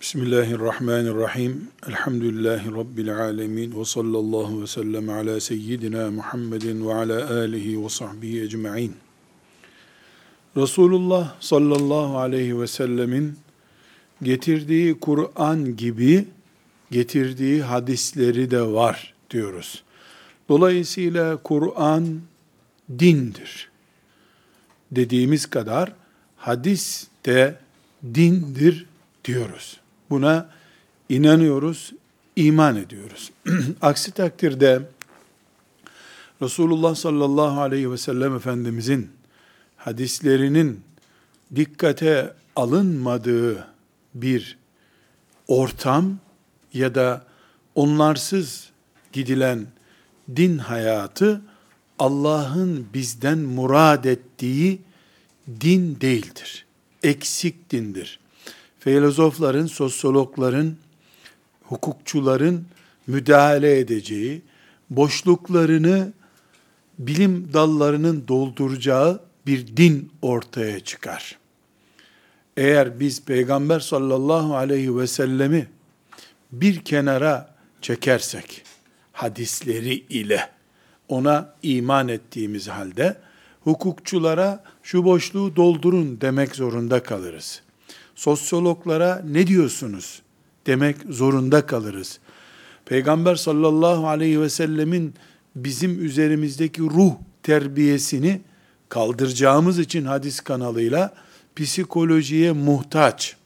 Bismillahirrahmanirrahim. Elhamdülillahi Rabbil alemin. Ve sallallahu ve sellem ala seyyidina Muhammedin ve ala alihi ve sahbihi ecma'in. Resulullah sallallahu aleyhi ve sellemin getirdiği Kur'an gibi getirdiği hadisleri de var diyoruz. Dolayısıyla Kur'an dindir. Dediğimiz kadar hadis de dindir diyoruz. Buna inanıyoruz, iman ediyoruz. Aksi takdirde Resulullah sallallahu aleyhi ve sellem Efendimizin hadislerinin dikkate alınmadığı bir ortam ya da onlarsız gidilen din hayatı Allah'ın bizden murad ettiği din değildir. Eksik dindir filozofların, sosyologların, hukukçuların müdahale edeceği, boşluklarını bilim dallarının dolduracağı bir din ortaya çıkar. Eğer biz Peygamber sallallahu aleyhi ve sellemi bir kenara çekersek, hadisleri ile ona iman ettiğimiz halde, hukukçulara şu boşluğu doldurun demek zorunda kalırız sosyologlara ne diyorsunuz demek zorunda kalırız. Peygamber sallallahu aleyhi ve sellemin bizim üzerimizdeki ruh terbiyesini kaldıracağımız için hadis kanalıyla psikolojiye muhtaç,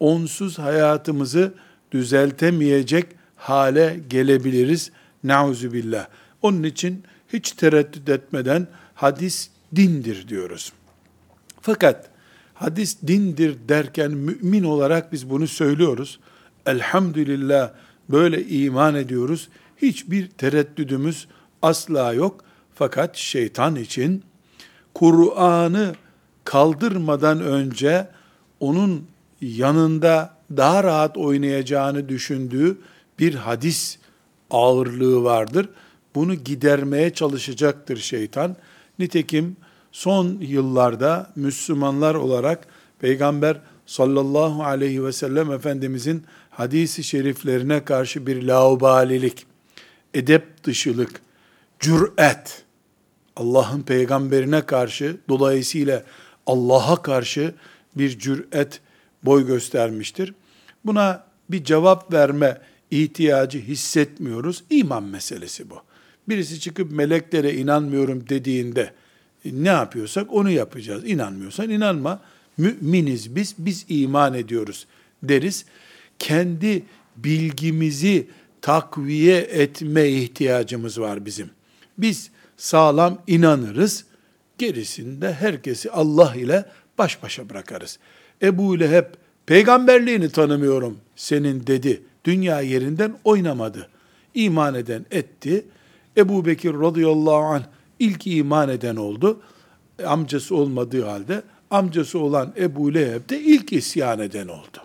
onsuz hayatımızı düzeltemeyecek hale gelebiliriz. Nauzu billah. Onun için hiç tereddüt etmeden hadis dindir diyoruz. Fakat hadis dindir derken mümin olarak biz bunu söylüyoruz. Elhamdülillah böyle iman ediyoruz. Hiçbir tereddüdümüz asla yok. Fakat şeytan için Kur'an'ı kaldırmadan önce onun yanında daha rahat oynayacağını düşündüğü bir hadis ağırlığı vardır. Bunu gidermeye çalışacaktır şeytan. Nitekim son yıllarda Müslümanlar olarak Peygamber sallallahu aleyhi ve sellem Efendimizin hadisi şeriflerine karşı bir laubalilik, edep dışılık, cüret, Allah'ın peygamberine karşı, dolayısıyla Allah'a karşı bir cüret boy göstermiştir. Buna bir cevap verme ihtiyacı hissetmiyoruz. İman meselesi bu. Birisi çıkıp meleklere inanmıyorum dediğinde, ne yapıyorsak onu yapacağız. İnanmıyorsan inanma. Müminiz biz, biz iman ediyoruz deriz. Kendi bilgimizi takviye etme ihtiyacımız var bizim. Biz sağlam inanırız. Gerisinde herkesi Allah ile baş başa bırakarız. Ebu Leheb peygamberliğini tanımıyorum senin dedi. Dünya yerinden oynamadı. İman eden etti. Ebu Bekir radıyallahu anh ilk iman eden oldu. Amcası olmadığı halde amcası olan Ebu Leheb de ilk isyan eden oldu.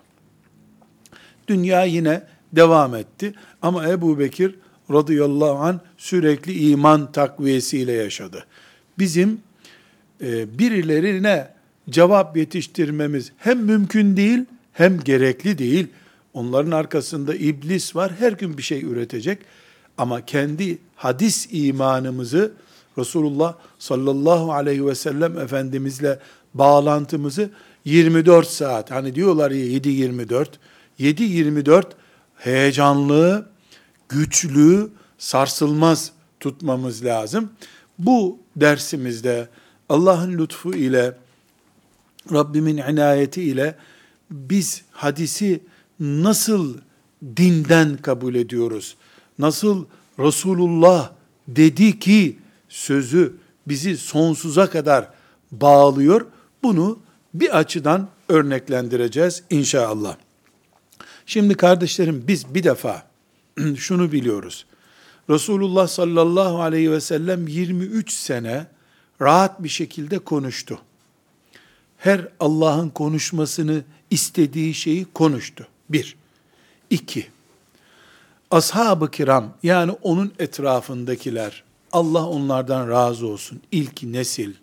Dünya yine devam etti ama Ebu Bekir radıyallahu an sürekli iman takviyesiyle yaşadı. Bizim e, birilerine cevap yetiştirmemiz hem mümkün değil hem gerekli değil. Onların arkasında iblis var. Her gün bir şey üretecek. Ama kendi hadis imanımızı Resulullah sallallahu aleyhi ve sellem Efendimizle bağlantımızı 24 saat, hani diyorlar ya 7-24, 7-24 heyecanlı, güçlü, sarsılmaz tutmamız lazım. Bu dersimizde Allah'ın lütfu ile, Rabbimin inayeti ile biz hadisi nasıl dinden kabul ediyoruz? Nasıl Resulullah dedi ki sözü bizi sonsuza kadar bağlıyor. Bunu bir açıdan örneklendireceğiz inşallah. Şimdi kardeşlerim biz bir defa şunu biliyoruz. Resulullah sallallahu aleyhi ve sellem 23 sene rahat bir şekilde konuştu. Her Allah'ın konuşmasını istediği şeyi konuştu. Bir. İki. Ashab-ı kiram yani onun etrafındakiler Allah onlardan razı olsun. İlk nesil.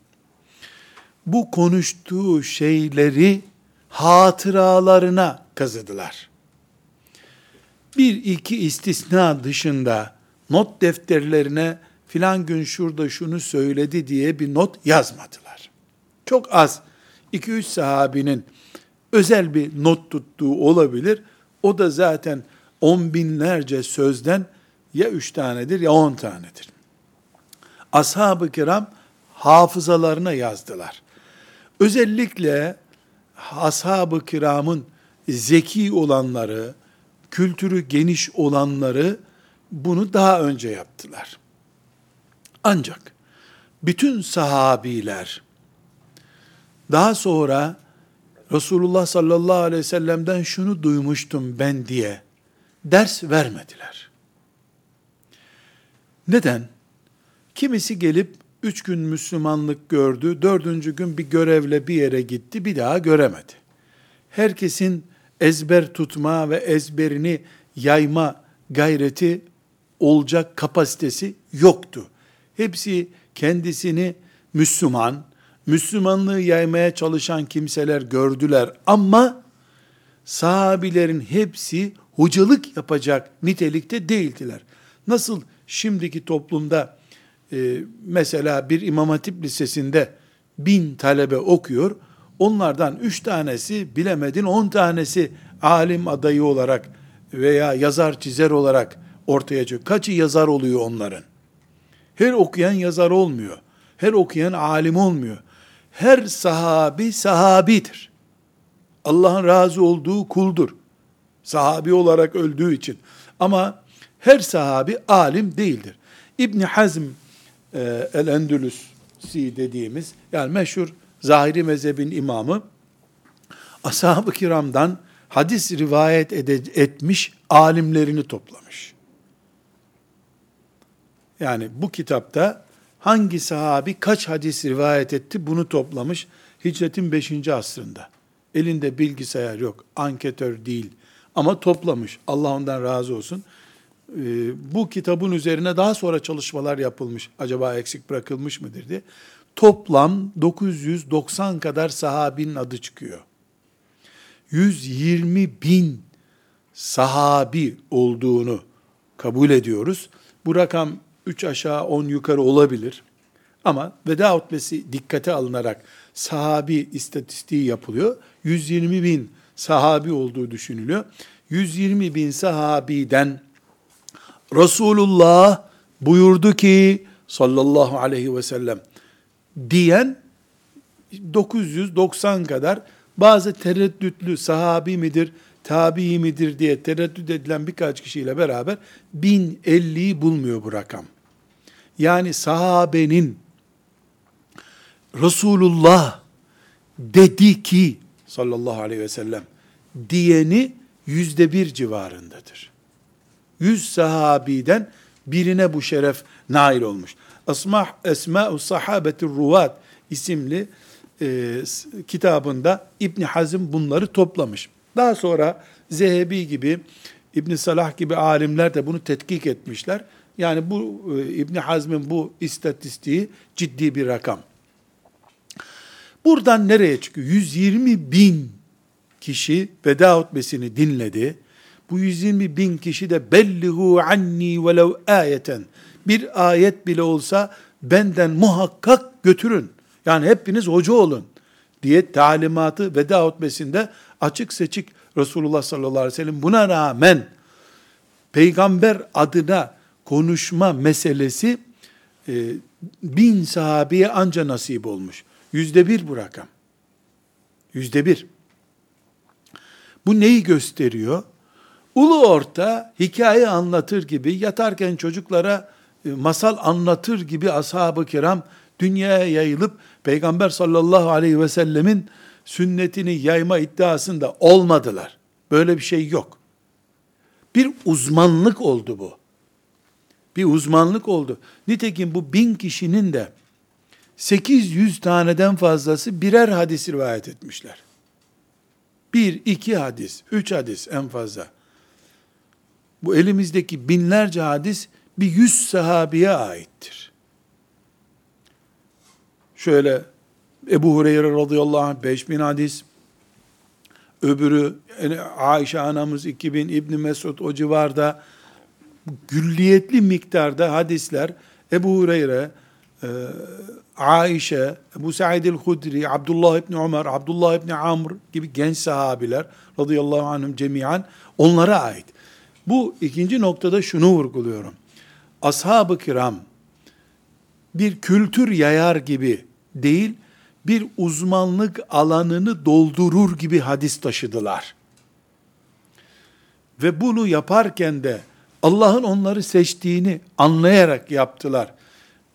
Bu konuştuğu şeyleri hatıralarına kazıdılar. Bir iki istisna dışında not defterlerine filan gün şurada şunu söyledi diye bir not yazmadılar. Çok az 2-3 sahabinin özel bir not tuttuğu olabilir. O da zaten on binlerce sözden ya üç tanedir ya on tanedir. Ashab-ı kiram hafızalarına yazdılar. Özellikle ashab-ı kiramın zeki olanları, kültürü geniş olanları bunu daha önce yaptılar. Ancak bütün sahabiler daha sonra Resulullah sallallahu aleyhi ve sellem'den şunu duymuştum ben diye ders vermediler. Neden? Kimisi gelip üç gün Müslümanlık gördü, dördüncü gün bir görevle bir yere gitti, bir daha göremedi. Herkesin ezber tutma ve ezberini yayma gayreti olacak kapasitesi yoktu. Hepsi kendisini Müslüman, Müslümanlığı yaymaya çalışan kimseler gördüler ama sahabilerin hepsi hocalık yapacak nitelikte değildiler. Nasıl şimdiki toplumda e, mesela bir İmam Hatip Lisesi'nde bin talebe okuyor, onlardan üç tanesi bilemedin on tanesi alim adayı olarak veya yazar çizer olarak ortaya çıkıyor. Kaçı yazar oluyor onların? Her okuyan yazar olmuyor. Her okuyan alim olmuyor. Her sahabi sahabidir. Allah'ın razı olduğu kuldur. Sahabi olarak öldüğü için. Ama her sahabi alim değildir. İbn Hazm e, el-Endülüsi dediğimiz yani meşhur zahiri mezhebin imamı ashab-ı kiramdan hadis rivayet ede, etmiş alimlerini toplamış. Yani bu kitapta hangi sahabi kaç hadis rivayet etti bunu toplamış hicretin 5. asrında. Elinde bilgisayar yok, anketör değil ama toplamış. Allah ondan razı olsun. Ee, bu kitabın üzerine daha sonra çalışmalar yapılmış. Acaba eksik bırakılmış mıdır diye. Toplam 990 kadar sahabinin adı çıkıyor. 120 bin sahabi olduğunu kabul ediyoruz. Bu rakam 3 aşağı 10 yukarı olabilir. Ama veda hutbesi dikkate alınarak sahabi istatistiği yapılıyor. 120 bin sahabi olduğu düşünülüyor. 120 bin sahabiden Resulullah buyurdu ki sallallahu aleyhi ve sellem diyen 990 kadar bazı tereddütlü sahabi midir, tabi midir diye tereddüt edilen birkaç kişiyle beraber 1050'yi bulmuyor bu rakam. Yani sahabenin Resulullah dedi ki sallallahu aleyhi ve sellem diyeni yüzde bir civarındadır. Yüz sahabiden birine bu şeref nail olmuş. Asmah Esma-u Sahabetir Ruvat isimli e, kitabında İbn Hazm bunları toplamış. Daha sonra Zehebi gibi İbn Salah gibi alimler de bunu tetkik etmişler. Yani bu e, İbn Hazm'in bu istatistiği ciddi bir rakam. Buradan nereye çıkıyor? 120 bin kişi veda hutbesini dinledi. Bu 120 bin kişi de bellihu anni velev ayeten bir ayet bile olsa benden muhakkak götürün. Yani hepiniz hoca olun diye talimatı veda hutbesinde açık seçik Resulullah sallallahu aleyhi ve sellem buna rağmen peygamber adına konuşma meselesi e, bin sahabeye anca nasip olmuş. Yüzde bir bu rakam. Yüzde bir. Bu neyi gösteriyor? Ulu orta hikaye anlatır gibi yatarken çocuklara e, masal anlatır gibi ashab-ı kiram dünyaya yayılıp Peygamber sallallahu aleyhi ve sellemin sünnetini yayma iddiasında olmadılar. Böyle bir şey yok. Bir uzmanlık oldu bu. Bir uzmanlık oldu. Nitekim bu bin kişinin de 800 taneden fazlası birer hadis rivayet etmişler. Bir, iki hadis, üç hadis en fazla. Bu elimizdeki binlerce hadis bir yüz sahabiye aittir. Şöyle Ebu Hureyre radıyallahu anh beş bin hadis, öbürü Ayşe anamız 2000, İbni Mesud o civarda gülliyetli miktarda hadisler Ebu Hureyre, e, Aişe, Ebu Sa'id el-Hudri, Abdullah İbni Ömer, Abdullah İbni Amr gibi genç sahabiler radıyallahu anhum cemiyen onlara ait. Bu ikinci noktada şunu vurguluyorum. Ashab-ı kiram bir kültür yayar gibi değil, bir uzmanlık alanını doldurur gibi hadis taşıdılar. Ve bunu yaparken de Allah'ın onları seçtiğini anlayarak yaptılar.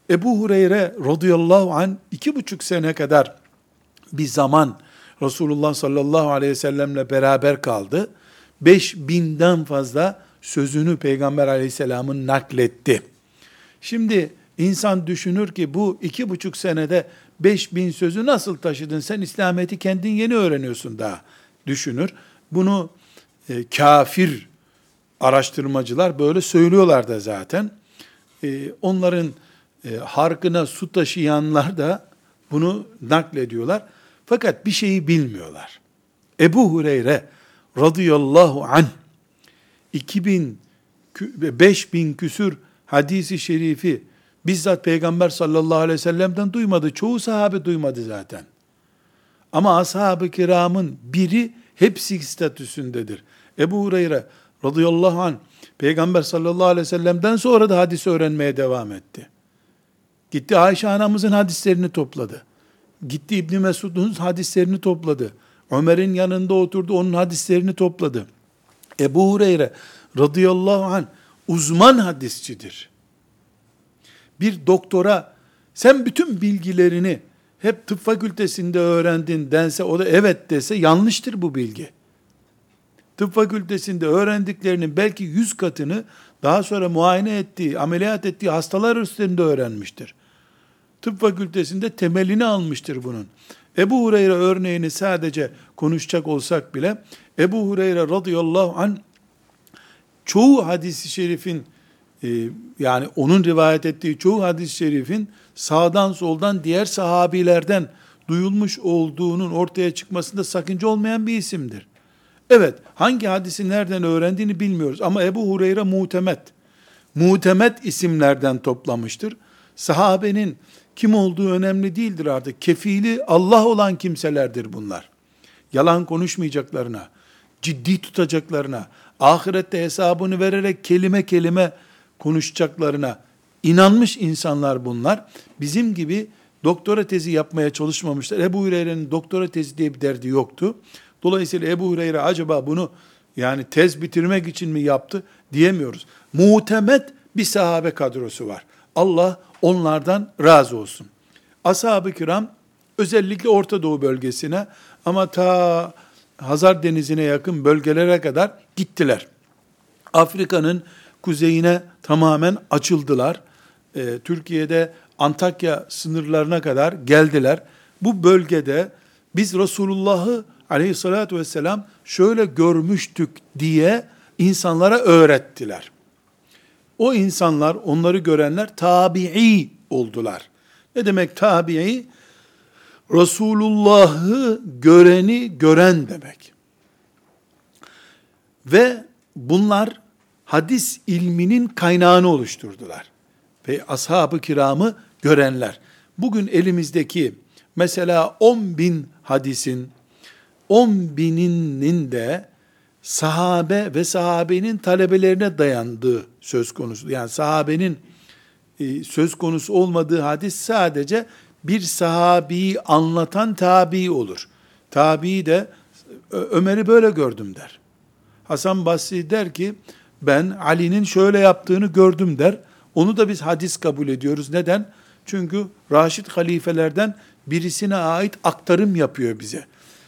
Ebu Hureyre radıyallahu an iki buçuk sene kadar bir zaman Resulullah sallallahu aleyhi ve sellemle beraber kaldı. Beş binden fazla sözünü Peygamber aleyhisselamın nakletti. Şimdi insan düşünür ki bu iki buçuk senede beş bin sözü nasıl taşıdın? Sen İslamiyet'i kendin yeni öğreniyorsun daha düşünür. Bunu e, kafir araştırmacılar böyle söylüyorlar da zaten. E, onların e, harkına su taşıyanlar da bunu naklediyorlar. Fakat bir şeyi bilmiyorlar. Ebu Hureyre radıyallahu anh 2000 5000 küsür hadisi şerifi bizzat Peygamber sallallahu aleyhi ve sellem'den duymadı. Çoğu sahabe duymadı zaten. Ama ashab-ı kiramın biri hepsi statüsündedir. Ebu Hureyre radıyallahu anh Peygamber sallallahu aleyhi ve sellem'den sonra da hadis öğrenmeye devam etti. Gitti Ayşe anamızın hadislerini topladı. Gitti İbni Mesud'un hadislerini topladı. Ömer'in yanında oturdu, onun hadislerini topladı. Ebu Hureyre radıyallahu anh uzman hadisçidir. Bir doktora sen bütün bilgilerini hep tıp fakültesinde öğrendin dense o da evet dese yanlıştır bu bilgi. Tıp fakültesinde öğrendiklerinin belki yüz katını daha sonra muayene ettiği, ameliyat ettiği hastalar üstünde öğrenmiştir. Tıp fakültesinde temelini almıştır bunun. Ebu Hureyre örneğini sadece konuşacak olsak bile Ebu Hureyre radıyallahu an çoğu hadisi şerifin e, yani onun rivayet ettiği çoğu hadis-i şerifin sağdan soldan diğer sahabilerden duyulmuş olduğunun ortaya çıkmasında sakınca olmayan bir isimdir. Evet, hangi hadisi nereden öğrendiğini bilmiyoruz ama Ebu Hureyre mutemet, mutemet isimlerden toplamıştır. Sahabenin kim olduğu önemli değildir artık. Kefili Allah olan kimselerdir bunlar. Yalan konuşmayacaklarına, ciddi tutacaklarına, ahirette hesabını vererek kelime kelime konuşacaklarına inanmış insanlar bunlar. Bizim gibi doktora tezi yapmaya çalışmamışlar. Ebu Hureyre'nin doktora tezi diye bir derdi yoktu. Dolayısıyla Ebu Hureyre acaba bunu yani tez bitirmek için mi yaptı diyemiyoruz. Muhtemet bir sahabe kadrosu var. Allah onlardan razı olsun. Ashab-ı kiram özellikle Orta Doğu bölgesine ama ta Hazar Denizi'ne yakın bölgelere kadar gittiler. Afrika'nın kuzeyine tamamen açıldılar. Ee, Türkiye'de Antakya sınırlarına kadar geldiler. Bu bölgede biz Resulullah'ı aleyhissalatü vesselam şöyle görmüştük diye insanlara öğrettiler. O insanlar, onları görenler tabi'i oldular. Ne demek tabi'i? Resulullah'ı göreni gören demek. Ve bunlar hadis ilminin kaynağını oluşturdular. Ve ashab-ı kiramı görenler. Bugün elimizdeki mesela 10 bin hadisin 10 bininin de sahabe ve sahabenin talebelerine dayandığı söz konusu. Yani sahabenin e, söz konusu olmadığı hadis sadece bir sahabiyi anlatan tabi olur. Tabi de Ömer'i böyle gördüm der. Hasan Basri der ki ben Ali'nin şöyle yaptığını gördüm der. Onu da biz hadis kabul ediyoruz. Neden? Çünkü Raşid halifelerden birisine ait aktarım yapıyor bize.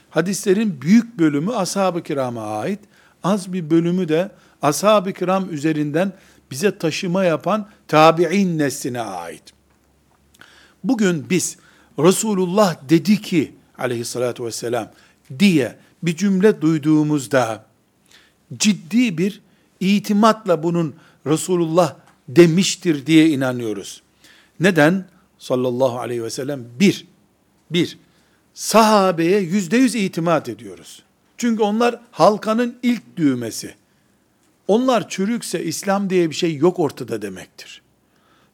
Hadislerin büyük bölümü ashab-ı kirama ait. Az bir bölümü de ashab-ı kiram üzerinden bize taşıma yapan tabi'in nesline ait. Bugün biz Resulullah dedi ki aleyhissalatü vesselam diye bir cümle duyduğumuzda ciddi bir itimatla bunun Resulullah demiştir diye inanıyoruz. Neden? Sallallahu aleyhi ve sellem bir, bir, sahabeye yüzde yüz itimat ediyoruz. Çünkü onlar halkanın ilk düğmesi. Onlar çürükse İslam diye bir şey yok ortada demektir.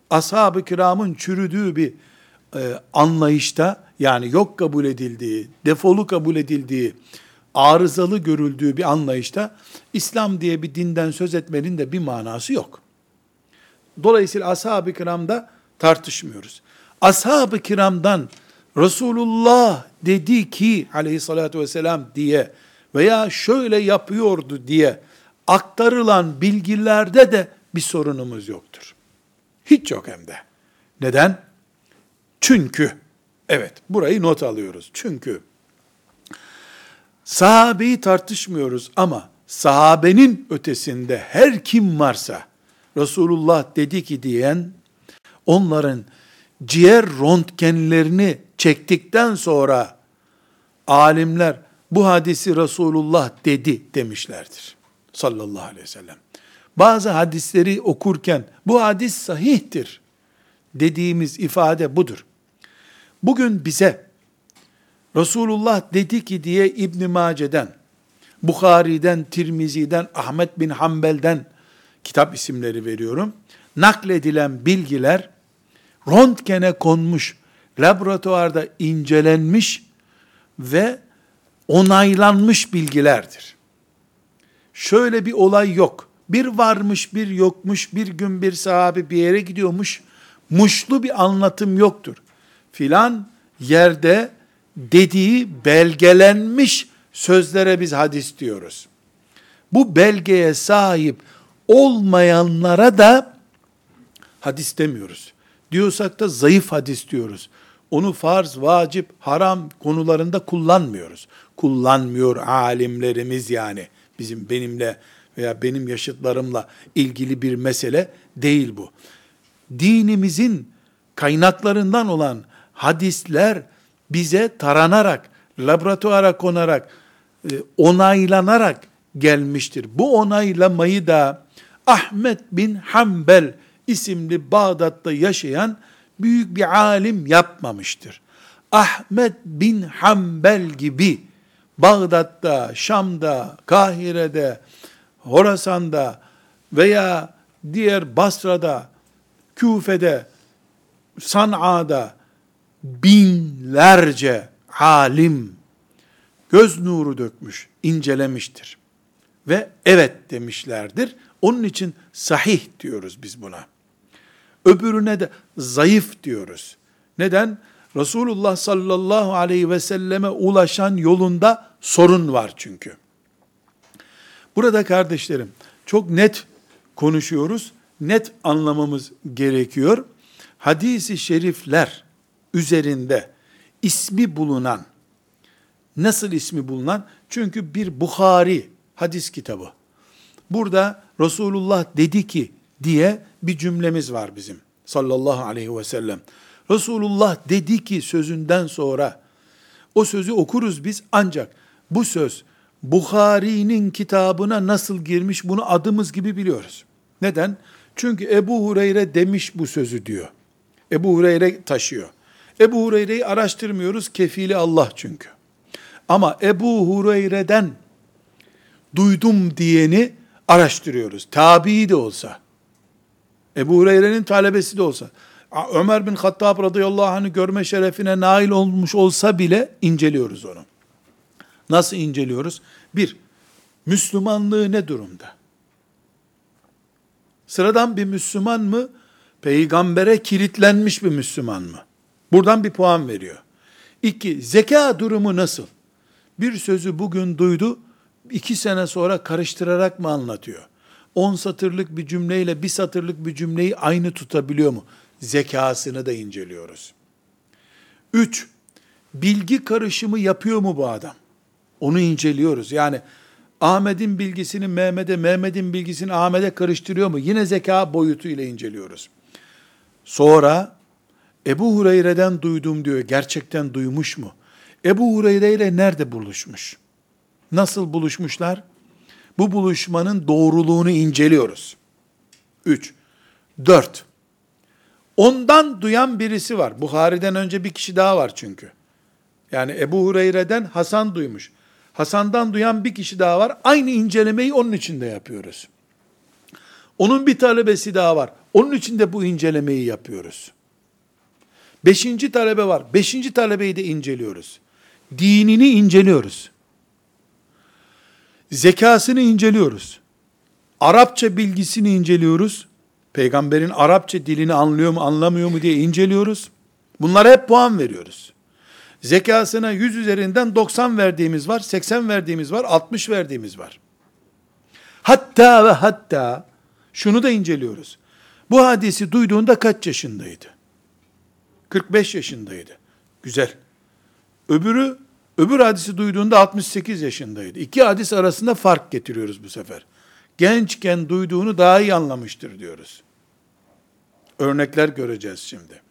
Ashab-ı kiramın çürüdüğü bir e, anlayışta yani yok kabul edildiği, defolu kabul edildiği, arızalı görüldüğü bir anlayışta İslam diye bir dinden söz etmenin de bir manası yok. Dolayısıyla ashab-ı kiramda tartışmıyoruz. Ashab-ı kiramdan Resulullah dedi ki aleyhissalatü vesselam diye veya şöyle yapıyordu diye aktarılan bilgilerde de bir sorunumuz yoktur. Hiç yok hem de. Neden? Çünkü, evet burayı not alıyoruz. Çünkü sahabeyi tartışmıyoruz ama sahabenin ötesinde her kim varsa Resulullah dedi ki diyen onların ciğer röntgenlerini çektikten sonra alimler bu hadisi Resulullah dedi demişlerdir. Sallallahu aleyhi ve sellem. Bazı hadisleri okurken bu hadis sahihtir dediğimiz ifade budur. Bugün bize Resulullah dedi ki diye İbn Mace'den, Bukhari'den, Tirmizi'den, Ahmet bin Hanbel'den kitap isimleri veriyorum. Nakledilen bilgiler röntgene konmuş, laboratuvarda incelenmiş ve onaylanmış bilgilerdir. Şöyle bir olay yok. Bir varmış, bir yokmuş, bir gün bir sahabe bir yere gidiyormuş. Muşlu bir anlatım yoktur. Filan yerde dediği belgelenmiş sözlere biz hadis diyoruz. Bu belgeye sahip olmayanlara da hadis demiyoruz. Diyorsak da zayıf hadis diyoruz. Onu farz, vacip, haram konularında kullanmıyoruz. Kullanmıyor alimlerimiz yani. Bizim benimle veya benim yaşıtlarımla ilgili bir mesele değil bu. Dinimizin kaynaklarından olan hadisler bize taranarak, laboratuvara konarak, e, onaylanarak gelmiştir. Bu onaylamayı da Ahmet bin Hanbel isimli Bağdat'ta yaşayan büyük bir alim yapmamıştır. Ahmet bin Hanbel gibi Bağdat'ta, Şam'da, Kahire'de, Horasan'da veya diğer Basra'da, Küfe'de, San'a'da binlerce alim göz nuru dökmüş, incelemiştir. Ve evet demişlerdir. Onun için sahih diyoruz biz buna. Öbürüne de zayıf diyoruz. Neden? Resulullah sallallahu aleyhi ve selleme ulaşan yolunda sorun var çünkü. Burada kardeşlerim çok net konuşuyoruz. Net anlamamız gerekiyor. Hadisi şerifler üzerinde ismi bulunan, nasıl ismi bulunan? Çünkü bir Bukhari hadis kitabı. Burada Resulullah dedi ki diye bir cümlemiz var bizim sallallahu aleyhi ve sellem. Resulullah dedi ki sözünden sonra o sözü okuruz biz ancak bu söz Bukhari'nin kitabına nasıl girmiş bunu adımız gibi biliyoruz. Neden? Çünkü Ebu Hureyre demiş bu sözü diyor. Ebu Hureyre taşıyor. Ebu Hureyre'yi araştırmıyoruz, kefili Allah çünkü. Ama Ebu Hureyre'den duydum diyeni araştırıyoruz. Tabi de olsa. Ebu Hureyre'nin talebesi de olsa. Ömer bin Hattab radıyallahu anh'ı görme şerefine nail olmuş olsa bile inceliyoruz onu. Nasıl inceliyoruz? Bir, Müslümanlığı ne durumda? Sıradan bir Müslüman mı? Peygambere kilitlenmiş bir Müslüman mı? Buradan bir puan veriyor. İki, zeka durumu nasıl? Bir sözü bugün duydu, iki sene sonra karıştırarak mı anlatıyor? On satırlık bir cümleyle bir satırlık bir cümleyi aynı tutabiliyor mu? Zekasını da inceliyoruz. Üç, bilgi karışımı yapıyor mu bu adam? Onu inceliyoruz. Yani Ahmet'in bilgisini Mehmet'e, Mehmet'in bilgisini Ahmet'e karıştırıyor mu? Yine zeka boyutuyla inceliyoruz. Sonra Ebu Hureyre'den duydum diyor. Gerçekten duymuş mu? Ebu Hureyre ile nerede buluşmuş? Nasıl buluşmuşlar? Bu buluşmanın doğruluğunu inceliyoruz. Üç. Dört. Ondan duyan birisi var. Buhari'den önce bir kişi daha var çünkü. Yani Ebu Hureyre'den Hasan duymuş. Hasan'dan duyan bir kişi daha var. Aynı incelemeyi onun için de yapıyoruz. Onun bir talebesi daha var. Onun için de bu incelemeyi yapıyoruz. Beşinci talebe var. Beşinci talebeyi de inceliyoruz. Dinini inceliyoruz. Zekasını inceliyoruz. Arapça bilgisini inceliyoruz. Peygamberin Arapça dilini anlıyor mu anlamıyor mu diye inceliyoruz. Bunlara hep puan veriyoruz. Zekasına 100 üzerinden 90 verdiğimiz var, 80 verdiğimiz var, 60 verdiğimiz var. Hatta ve hatta şunu da inceliyoruz. Bu hadisi duyduğunda kaç yaşındaydı? 45 yaşındaydı. Güzel. Öbürü, öbür hadisi duyduğunda 68 yaşındaydı. İki hadis arasında fark getiriyoruz bu sefer. Gençken duyduğunu daha iyi anlamıştır diyoruz. Örnekler göreceğiz şimdi.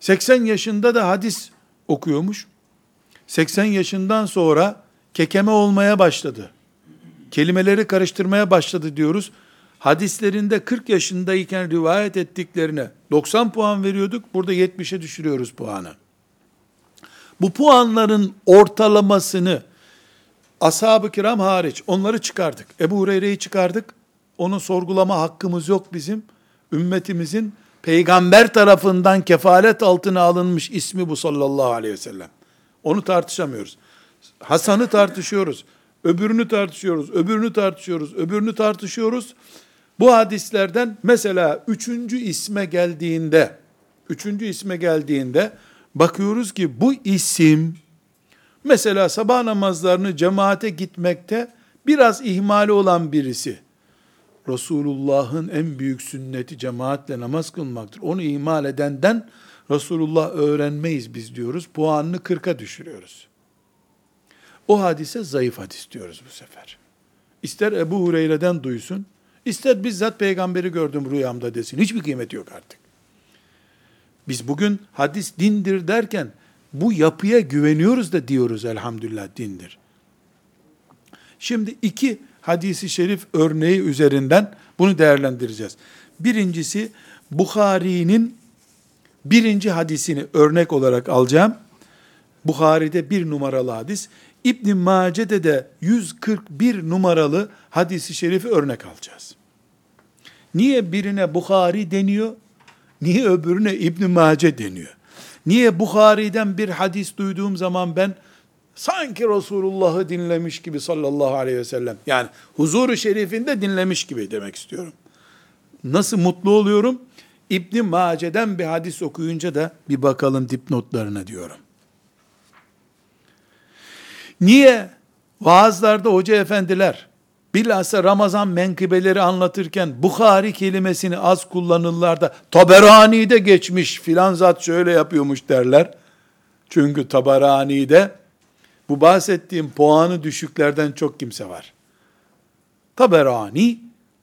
80 yaşında da hadis okuyormuş. 80 yaşından sonra kekeme olmaya başladı. Kelimeleri karıştırmaya başladı diyoruz. Hadislerinde 40 yaşındayken rivayet ettiklerine 90 puan veriyorduk. Burada 70'e düşürüyoruz puanı. Bu puanların ortalamasını ashab-ı kiram hariç onları çıkardık. Ebu Hureyre'yi çıkardık. Onu sorgulama hakkımız yok bizim. Ümmetimizin peygamber tarafından kefalet altına alınmış ismi bu sallallahu aleyhi ve sellem. Onu tartışamıyoruz. Hasan'ı tartışıyoruz. Öbürünü tartışıyoruz. Öbürünü tartışıyoruz. Öbürünü tartışıyoruz. Bu hadislerden mesela üçüncü isme geldiğinde, üçüncü isme geldiğinde bakıyoruz ki bu isim mesela sabah namazlarını cemaate gitmekte biraz ihmali olan birisi Resulullah'ın en büyük sünneti cemaatle namaz kılmaktır. Onu ihmal edenden Resulullah öğrenmeyiz biz diyoruz. Puanını 40'a düşürüyoruz. O hadise zayıf hadis diyoruz bu sefer. İster Ebu Hureyre'den duysun, ister bizzat peygamberi gördüm rüyamda desin. Hiçbir kıymeti yok artık. Biz bugün hadis dindir derken bu yapıya güveniyoruz da diyoruz elhamdülillah dindir. Şimdi iki hadisi şerif örneği üzerinden bunu değerlendireceğiz. Birincisi Bukhari'nin birinci hadisini örnek olarak alacağım. Bukhari'de bir numaralı hadis. İbn Mace'de de 141 numaralı hadisi şerifi örnek alacağız. Niye birine Bukhari deniyor? Niye öbürüne İbn Mace deniyor? Niye Bukhari'den bir hadis duyduğum zaman ben sanki Resulullah'ı dinlemiş gibi sallallahu aleyhi ve sellem. Yani huzuru şerifinde dinlemiş gibi demek istiyorum. Nasıl mutlu oluyorum? İbn Mace'den bir hadis okuyunca da bir bakalım dipnotlarına diyorum. Niye vaazlarda hoca efendiler bilhassa Ramazan menkıbeleri anlatırken Bukhari kelimesini az kullanırlar da Taberani'de geçmiş filan zat şöyle yapıyormuş derler. Çünkü Taberani'de bu bahsettiğim puanı düşüklerden çok kimse var. Taberani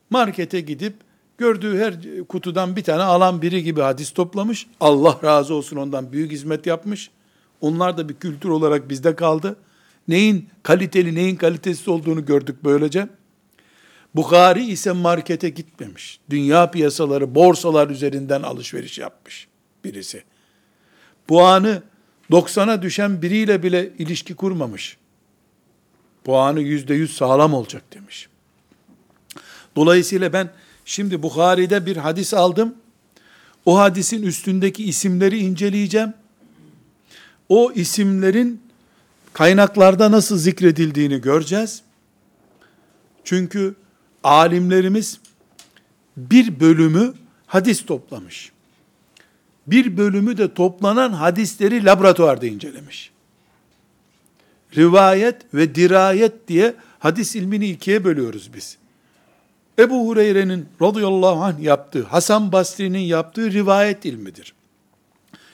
markete gidip gördüğü her kutudan bir tane alan biri gibi hadis toplamış. Allah razı olsun ondan büyük hizmet yapmış. Onlar da bir kültür olarak bizde kaldı. Neyin kaliteli neyin kalitesiz olduğunu gördük böylece. Bukhari ise markete gitmemiş. Dünya piyasaları, borsalar üzerinden alışveriş yapmış birisi. Puanı 90'a düşen biriyle bile ilişki kurmamış. Puanı yüzde yüz sağlam olacak demiş. Dolayısıyla ben şimdi Bukhari'de bir hadis aldım. O hadisin üstündeki isimleri inceleyeceğim. O isimlerin kaynaklarda nasıl zikredildiğini göreceğiz. Çünkü alimlerimiz bir bölümü hadis toplamış bir bölümü de toplanan hadisleri laboratuvarda incelemiş. Rivayet ve dirayet diye hadis ilmini ikiye bölüyoruz biz. Ebu Hureyre'nin radıyallahu anh yaptığı, Hasan Basri'nin yaptığı rivayet ilmidir.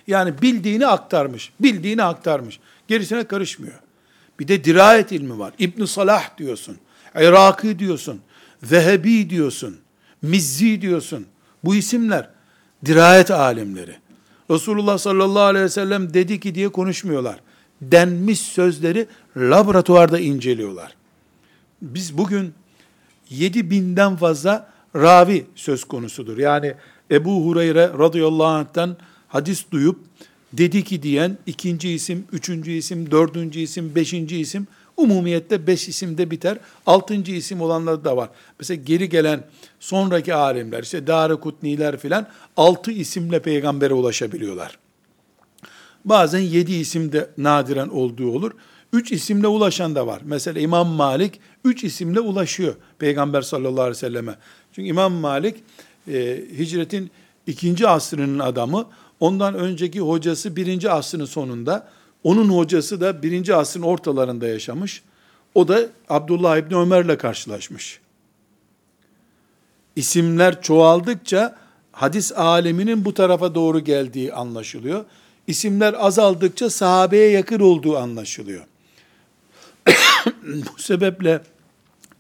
Yani bildiğini aktarmış, bildiğini aktarmış. Gerisine karışmıyor. Bir de dirayet ilmi var. İbn Salah diyorsun, Iraki diyorsun, Zehebi diyorsun, Mizzi diyorsun. Bu isimler dirayet alimleri. Resulullah sallallahu aleyhi ve sellem dedi ki diye konuşmuyorlar. Denmiş sözleri laboratuvarda inceliyorlar. Biz bugün 7 binden fazla ravi söz konusudur. Yani Ebu Hureyre radıyallahu anh'tan hadis duyup dedi ki diyen ikinci isim, üçüncü isim, dördüncü isim, beşinci isim umumiyette beş isimde biter. Altıncı isim olanlar da var. Mesela geri gelen sonraki alimler işte Dara Kutniler filan altı isimle peygambere ulaşabiliyorlar. Bazen yedi isim de nadiren olduğu olur. Üç isimle ulaşan da var. Mesela İmam Malik üç isimle ulaşıyor Peygamber sallallahu aleyhi ve selleme. Çünkü İmam Malik e, hicretin ikinci asrının adamı. Ondan önceki hocası birinci asrın sonunda. Onun hocası da birinci asrın ortalarında yaşamış. O da Abdullah İbni Ömer'le karşılaşmış. İsimler çoğaldıkça hadis aleminin bu tarafa doğru geldiği anlaşılıyor. İsimler azaldıkça sahabeye yakın olduğu anlaşılıyor. bu sebeple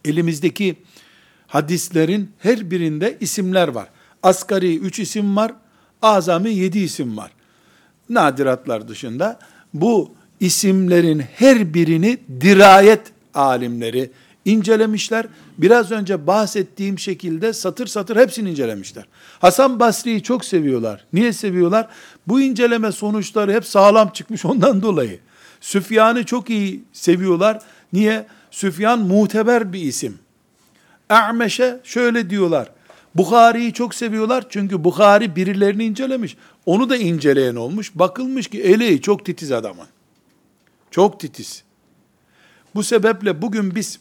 elimizdeki hadislerin her birinde isimler var. Asgari üç isim var, azami yedi isim var. Nadiratlar dışında bu isimlerin her birini dirayet alimleri incelemişler. Biraz önce bahsettiğim şekilde satır satır hepsini incelemişler. Hasan Basri'yi çok seviyorlar. Niye seviyorlar? Bu inceleme sonuçları hep sağlam çıkmış ondan dolayı. Süfyan'ı çok iyi seviyorlar. Niye? Süfyan muteber bir isim. A'meş'e şöyle diyorlar. Bukhari'yi çok seviyorlar çünkü Bukhari birilerini incelemiş. Onu da inceleyen olmuş. Bakılmış ki eleği çok titiz adamın. Çok titiz. Bu sebeple bugün biz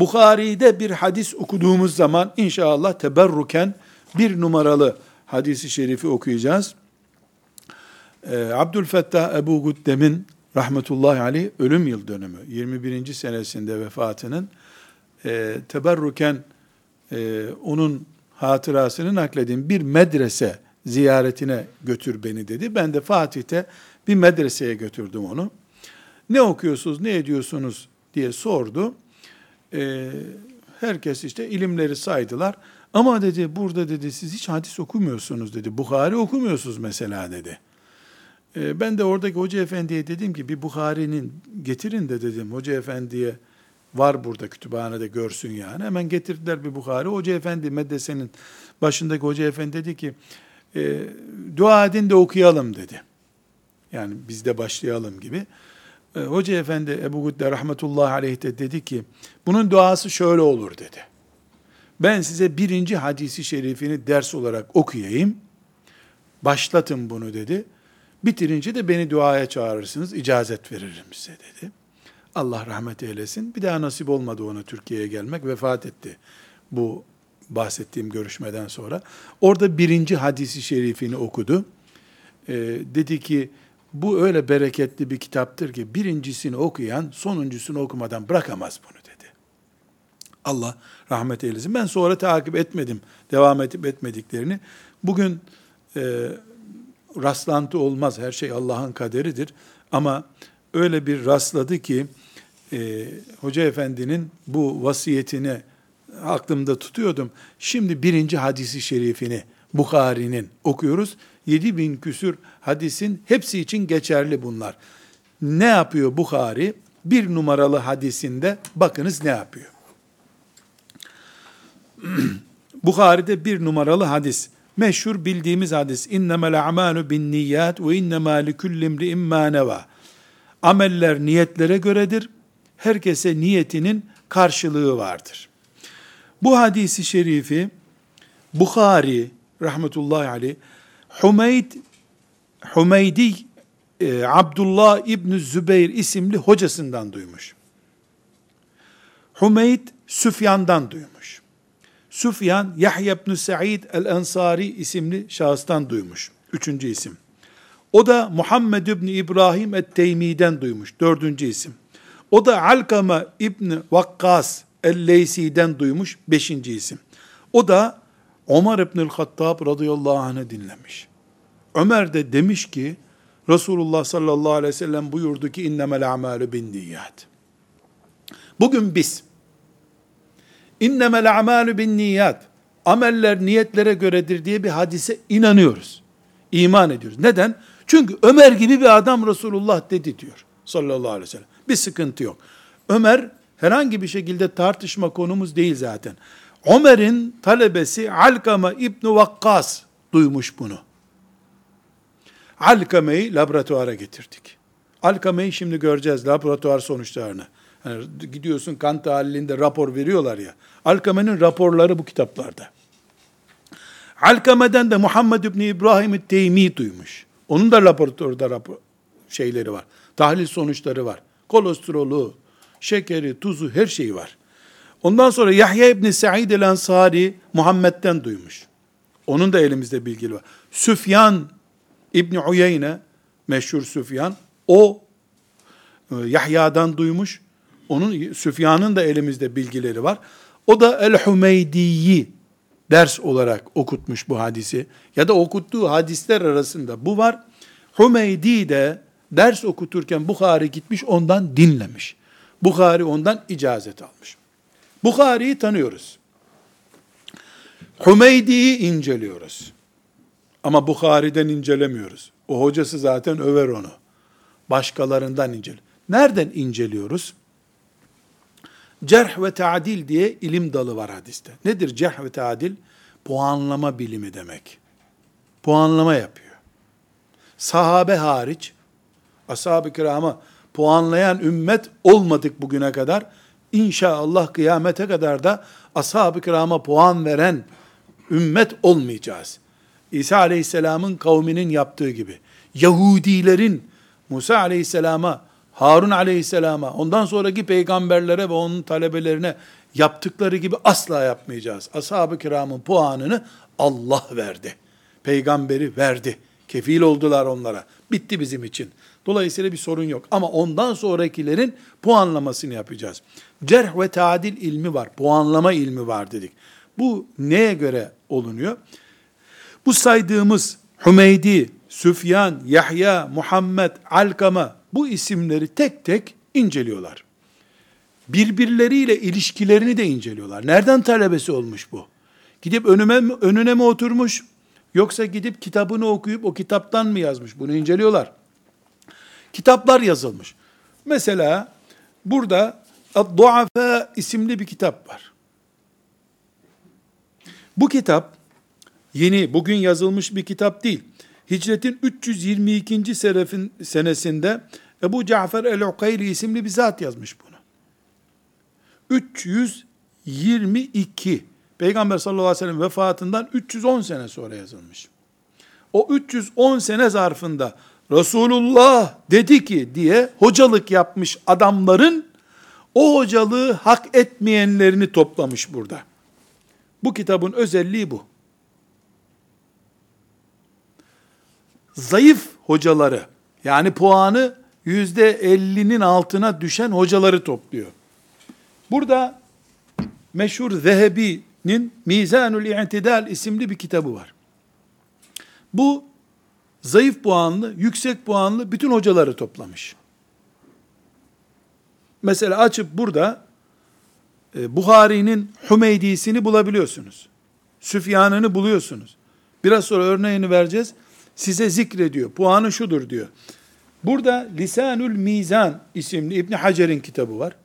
Bukhari'de bir hadis okuduğumuz zaman inşallah teberruken bir numaralı hadisi şerifi okuyacağız. Ee, Abdülfettah Ebu Guddem'in rahmetullahi aleyh ölüm yıl dönümü 21. senesinde vefatının e, teberruken e, onun hatırasını nakledin bir medrese ziyaretine götür beni dedi. Ben de Fatih'te bir medreseye götürdüm onu. Ne okuyorsunuz, ne ediyorsunuz diye sordu. Ee, herkes işte ilimleri saydılar. Ama dedi burada dedi siz hiç hadis okumuyorsunuz dedi. Bukhari okumuyorsunuz mesela dedi. Ee, ben de oradaki hoca efendiye dedim ki bir Bukhari'nin getirin de dedim hoca efendiye var burada kütüphanede görsün yani. Hemen getirdiler bir Bukhari. Hoca efendi medresenin başındaki hoca efendi dedi ki e, dua edin de okuyalım dedi. Yani biz de başlayalım gibi. E, hoca efendi Ebu Gudde rahmetullahi aleyh de dedi ki bunun duası şöyle olur dedi. Ben size birinci hadisi şerifini ders olarak okuyayım. Başlatın bunu dedi. Bitirince de beni duaya çağırırsınız, icazet veririm size dedi. Allah rahmet eylesin. Bir daha nasip olmadı ona Türkiye'ye gelmek. Vefat etti bu bahsettiğim görüşmeden sonra. Orada birinci hadisi şerifini okudu. Ee, dedi ki bu öyle bereketli bir kitaptır ki birincisini okuyan sonuncusunu okumadan bırakamaz bunu dedi. Allah rahmet eylesin. Ben sonra takip etmedim. Devam edip etmediklerini. Bugün e, rastlantı olmaz. Her şey Allah'ın kaderidir. Ama öyle bir rastladı ki e, Hoca Efendi'nin bu vasiyetini aklımda tutuyordum. Şimdi birinci hadisi şerifini Bukhari'nin okuyoruz. 7 bin küsür hadisin hepsi için geçerli bunlar. Ne yapıyor Bukhari? Bir numaralı hadisinde bakınız ne yapıyor. Bukhari'de bir numaralı hadis. Meşhur bildiğimiz hadis. İnnemel a'malu bin niyat ve innemâ likullimri neva. Ameller niyetlere göredir. Herkese niyetinin karşılığı vardır. Bu hadisi şerifi Bukhari rahmetullahi aleyh Humeyd Humeydi e, Abdullah İbni Zübeyir isimli hocasından duymuş. Humeyd Süfyan'dan duymuş. Süfyan Yahya ibn Sa'id el-Ensari isimli şahıstan duymuş. Üçüncü isim. O da Muhammed İbni İbrahim et-Teymi'den duymuş. Dördüncü isim. O da Alkama İbni Vakkas el-Leysi'den duymuş. Beşinci isim. O da Ömer İbnül Hattab radıyallahu anh'ı dinlemiş. Ömer de demiş ki, Resulullah sallallahu aleyhi ve sellem buyurdu ki, innemel a'malu bin niyat. Bugün biz, innemel a'malu bin niyat, ameller niyetlere göredir diye bir hadise inanıyoruz. İman ediyoruz. Neden? Çünkü Ömer gibi bir adam Resulullah dedi diyor sallallahu aleyhi ve sellem. Bir sıkıntı yok. Ömer herhangi bir şekilde tartışma konumuz değil zaten. Ömer'in talebesi Alkama İbn Vakkas duymuş bunu. Alkame'yi laboratuvara getirdik. Alkame'yi şimdi göreceğiz laboratuvar sonuçlarını. Yani gidiyorsun kan tahlilinde rapor veriyorlar ya. Alkame'nin raporları bu kitaplarda. Alkame'den de Muhammed İbni İbrahim Teymi duymuş. Onun da laboratuvarda rapor şeyleri var. Tahlil sonuçları var. Kolesterolü, şekeri, tuzu her şeyi var. Ondan sonra Yahya İbni Sa'id el-Ansari Muhammed'den duymuş. Onun da elimizde bilgi var. Süfyan İbni Uyeyne, meşhur Süfyan, o e, Yahya'dan duymuş. Onun Süfyan'ın da elimizde bilgileri var. O da El-Hümeydi'yi ders olarak okutmuş bu hadisi. Ya da okuttuğu hadisler arasında bu var. Hümeydi de ders okuturken Bukhari gitmiş ondan dinlemiş. Bukhari ondan icazet almış. Bukhari'yi tanıyoruz. Hümeydi'yi inceliyoruz. Ama Bukhari'den incelemiyoruz. O hocası zaten över onu. Başkalarından incel. Nereden inceliyoruz? Cerh ve ta'dil diye ilim dalı var hadiste. Nedir cerh ve ta'dil? Puanlama bilimi demek. Puanlama yapıyor. Sahabe hariç, ashab-ı kirama puanlayan ümmet olmadık bugüne kadar. İnşallah kıyamete kadar da ashab-ı kirama puan veren ümmet olmayacağız. İsa aleyhisselamın kavminin yaptığı gibi. Yahudilerin Musa aleyhisselama, Harun aleyhisselama, ondan sonraki peygamberlere ve onun talebelerine yaptıkları gibi asla yapmayacağız. Ashab-ı kiramın puanını Allah verdi. Peygamberi verdi. Kefil oldular onlara. Bitti bizim için. Dolayısıyla bir sorun yok. Ama ondan sonrakilerin puanlamasını yapacağız. Cerh ve tadil ilmi var. Puanlama ilmi var dedik. Bu neye göre olunuyor? Bu saydığımız Hümeydi, Süfyan, Yahya, Muhammed, Alkama bu isimleri tek tek inceliyorlar. Birbirleriyle ilişkilerini de inceliyorlar. Nereden talebesi olmuş bu? Gidip önüme, önüne mi oturmuş? Yoksa gidip kitabını okuyup o kitaptan mı yazmış? Bunu inceliyorlar. Kitaplar yazılmış. Mesela burada Duafa isimli bir kitap var. Bu kitap yeni, bugün yazılmış bir kitap değil. Hicretin 322. serefin, senesinde Ebu Cafer el-Ukayri isimli bir zat yazmış bunu. 322 Peygamber sallallahu aleyhi ve sellem vefatından 310 sene sonra yazılmış. O 310 sene zarfında Resulullah dedi ki diye hocalık yapmış adamların o hocalığı hak etmeyenlerini toplamış burada. Bu kitabın özelliği bu. Zayıf hocaları, yani puanı yüzde ellinin altına düşen hocaları topluyor. Burada meşhur Zehebi'nin Mizanul İ'tidal isimli bir kitabı var. Bu zayıf puanlı, yüksek puanlı bütün hocaları toplamış. Mesela açıp burada e, Buhari'nin Hümeydisini bulabiliyorsunuz. Süfyan'ını buluyorsunuz. Biraz sonra örneğini vereceğiz. Size zikrediyor. Puanı şudur diyor. Burada Lisanül Mizan isimli İbni Hacer'in kitabı var.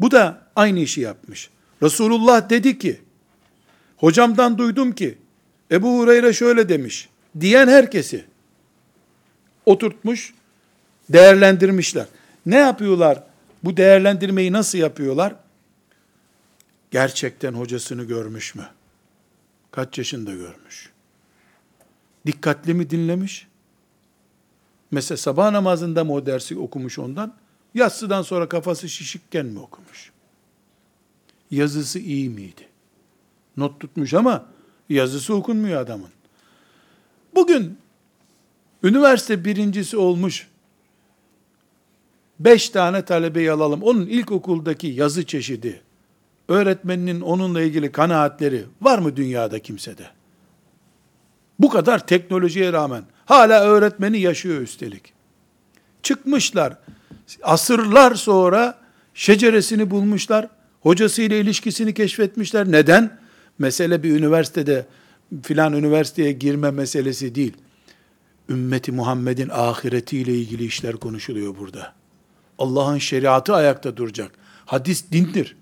Bu da aynı işi yapmış. Resulullah dedi ki, hocamdan duydum ki, Ebu Hureyre şöyle demiş, diyen herkesi oturtmuş, değerlendirmişler. Ne yapıyorlar? Bu değerlendirmeyi nasıl yapıyorlar? Gerçekten hocasını görmüş mü? Kaç yaşında görmüş? Dikkatli mi dinlemiş? Mesela sabah namazında mı o dersi okumuş ondan? Yatsıdan sonra kafası şişikken mi okumuş? Yazısı iyi miydi? Not tutmuş ama yazısı okunmuyor adamın. Bugün üniversite birincisi olmuş beş tane talebeyi alalım. Onun ilkokuldaki yazı çeşidi, öğretmeninin onunla ilgili kanaatleri var mı dünyada kimsede? Bu kadar teknolojiye rağmen hala öğretmeni yaşıyor üstelik. Çıkmışlar. Asırlar sonra şeceresini bulmuşlar. Hocasıyla ilişkisini keşfetmişler. Neden? Mesele bir üniversitede filan üniversiteye girme meselesi değil. Ümmeti Muhammed'in ahiretiyle ilgili işler konuşuluyor burada. Allah'ın şeriatı ayakta duracak. Hadis dindir.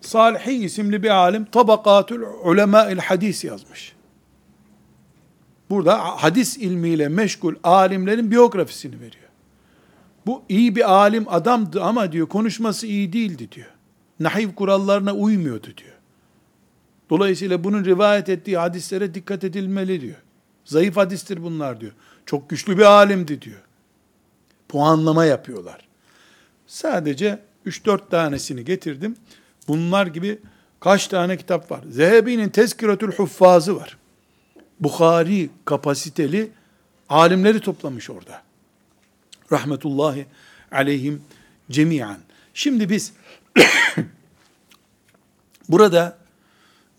Salihi isimli bir alim Tabakatül Ulemâ'il Hadis yazmış. Burada hadis ilmiyle meşgul alimlerin biyografisini veriyor. Bu iyi bir alim adamdı ama diyor konuşması iyi değildi diyor. Nahiv kurallarına uymuyordu diyor. Dolayısıyla bunun rivayet ettiği hadislere dikkat edilmeli diyor. Zayıf hadistir bunlar diyor. Çok güçlü bir alimdi diyor. Puanlama yapıyorlar. Sadece 3-4 tanesini getirdim. Bunlar gibi kaç tane kitap var? Zehebi'nin Tezkiratül Huffazı var. Bukhari kapasiteli alimleri toplamış orada. Rahmetullahi aleyhim cemiyen. Şimdi biz burada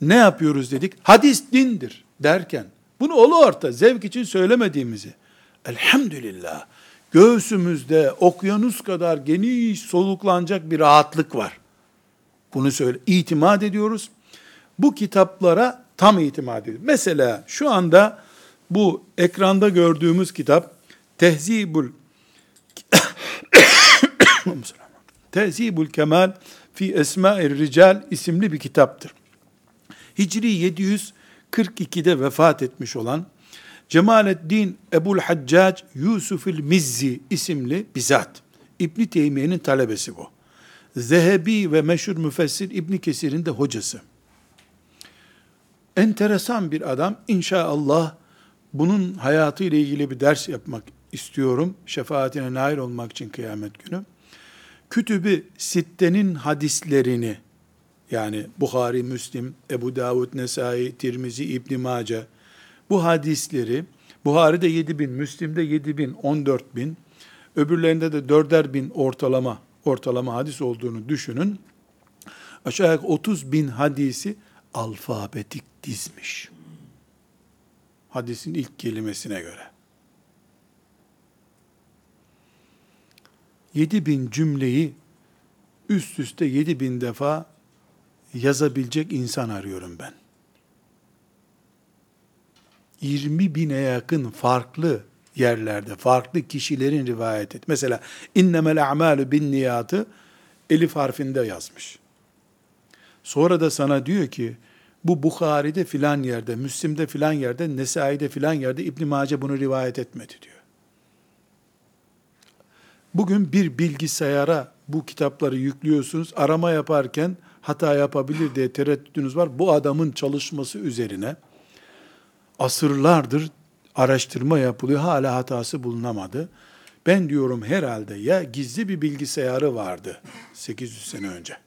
ne yapıyoruz dedik? Hadis dindir derken bunu olu orta zevk için söylemediğimizi elhamdülillah göğsümüzde okyanus kadar geniş soluklanacak bir rahatlık var. Bunu söyle itimat ediyoruz. Bu kitaplara tam itimat ediyoruz. Mesela şu anda bu ekranda gördüğümüz kitap Tehzibul Tehzibul Kemal fi Esma'ir Rical isimli bir kitaptır. Hicri 742'de vefat etmiş olan Cemalettin Ebul Haccac Yusufül Mizzi isimli bizzat İbni Teymiye'nin talebesi bu. Zehebi ve meşhur müfessir İbni Kesir'in de hocası. Enteresan bir adam. İnşallah bunun hayatı ile ilgili bir ders yapmak istiyorum. Şefaatine nail olmak için kıyamet günü. Kütübü Sitte'nin hadislerini yani Bukhari, Müslim, Ebu Davud, Nesai, Tirmizi, İbn Mace bu hadisleri Buhari'de 7 bin, Müslim'de 7 bin, 14 bin, öbürlerinde de 4'er bin ortalama ortalama hadis olduğunu düşünün. Aşağı yukarı 30 bin hadisi alfabetik dizmiş. Hadisin ilk kelimesine göre. 7 bin cümleyi üst üste 7 bin defa yazabilecek insan arıyorum ben. 20 bine yakın farklı yerlerde, farklı kişilerin rivayet et. Mesela innemel a'malu bin niyatı elif harfinde yazmış. Sonra da sana diyor ki bu Bukhari'de filan yerde, Müslim'de filan yerde, Nesai'de filan yerde İbn Mace bunu rivayet etmedi diyor. Bugün bir bilgisayara bu kitapları yüklüyorsunuz. Arama yaparken hata yapabilir diye tereddütünüz var. Bu adamın çalışması üzerine asırlardır araştırma yapılıyor. Hala hatası bulunamadı. Ben diyorum herhalde ya gizli bir bilgisayarı vardı 800 sene önce.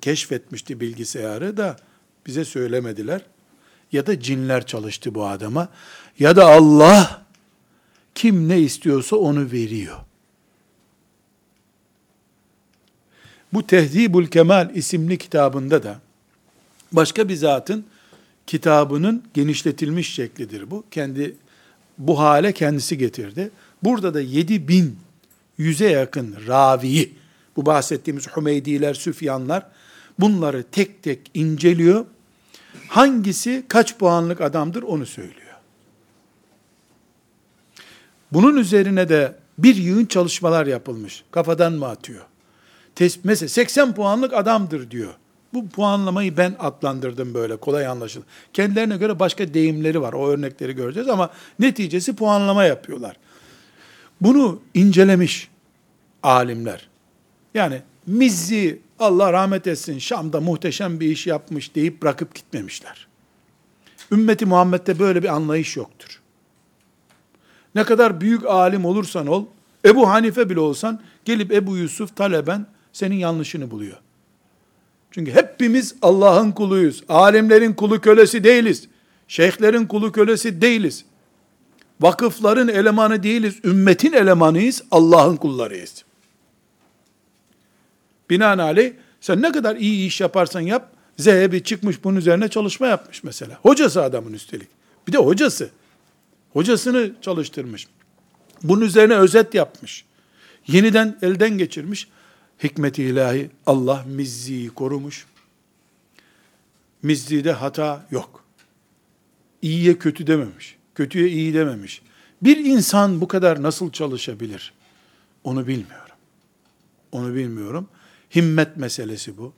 Keşfetmişti bilgisayarı da bize söylemediler. Ya da cinler çalıştı bu adama. Ya da Allah kim ne istiyorsa onu veriyor. Bu Tehdibul Kemal isimli kitabında da başka bir zatın kitabının genişletilmiş şeklidir bu. Kendi bu hale kendisi getirdi. Burada da 7 bin yüze yakın raviyi, bu bahsettiğimiz Hümeydiler, Süfyanlar, bunları tek tek inceliyor. Hangisi kaç puanlık adamdır onu söylüyor. Bunun üzerine de bir yığın çalışmalar yapılmış. Kafadan mı atıyor? Mesela 80 puanlık adamdır diyor. Bu puanlamayı ben adlandırdım böyle kolay anlaşılır. Kendilerine göre başka deyimleri var. O örnekleri göreceğiz ama neticesi puanlama yapıyorlar. Bunu incelemiş alimler. Yani Mizzi Allah rahmet etsin Şam'da muhteşem bir iş yapmış deyip bırakıp gitmemişler. Ümmeti Muhammed'de böyle bir anlayış yoktur. Ne kadar büyük alim olursan ol, Ebu Hanife bile olsan gelip Ebu Yusuf taleben senin yanlışını buluyor. Çünkü hepimiz Allah'ın kuluyuz. Alimlerin kulu kölesi değiliz. Şeyhlerin kulu kölesi değiliz. Vakıfların elemanı değiliz. Ümmetin elemanıyız. Allah'ın kullarıyız. Binaenaleyh sen ne kadar iyi iş yaparsan yap, Zehebi çıkmış bunun üzerine çalışma yapmış mesela. Hocası adamın üstelik. Bir de hocası. Hocasını çalıştırmış. Bunun üzerine özet yapmış. Yeniden elden geçirmiş hikmeti ilahi Allah Mizzi'yi korumuş. Mizzi'de hata yok. İyiye kötü dememiş. Kötüye iyi dememiş. Bir insan bu kadar nasıl çalışabilir? Onu bilmiyorum. Onu bilmiyorum. Himmet meselesi bu.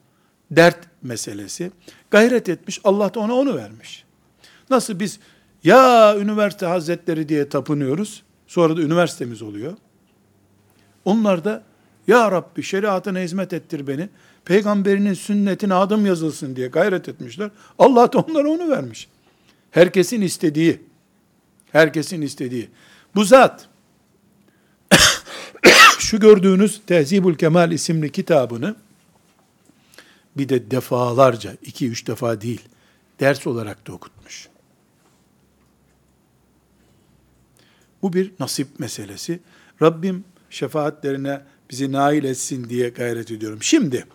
Dert meselesi. Gayret etmiş. Allah da ona onu vermiş. Nasıl biz Ya üniversite hazretleri diye tapınıyoruz. Sonra da üniversitemiz oluyor. Onlar da ya Rabbi şeriatına hizmet ettir beni. Peygamberinin sünnetine adım yazılsın diye gayret etmişler. Allah da onlara onu vermiş. Herkesin istediği, herkesin istediği. Bu zat, şu gördüğünüz Tehzibül Kemal isimli kitabını, bir de defalarca, iki üç defa değil, ders olarak da okutmuş. Bu bir nasip meselesi. Rabbim şefaatlerine bizi nail etsin diye gayret ediyorum. Şimdi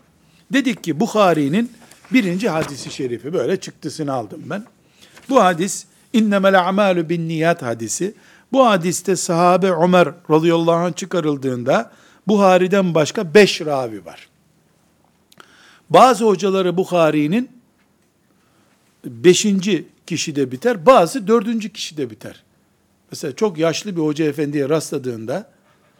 dedik ki Bukhari'nin birinci hadisi şerifi böyle çıktısını aldım ben. Bu hadis innemel a'malu bin niyat hadisi. Bu hadiste sahabe Ömer radıyallahu anh çıkarıldığında Buhari'den başka beş ravi var. Bazı hocaları Bukhari'nin beşinci kişide biter, bazı dördüncü kişide biter. Mesela çok yaşlı bir hoca efendiye rastladığında,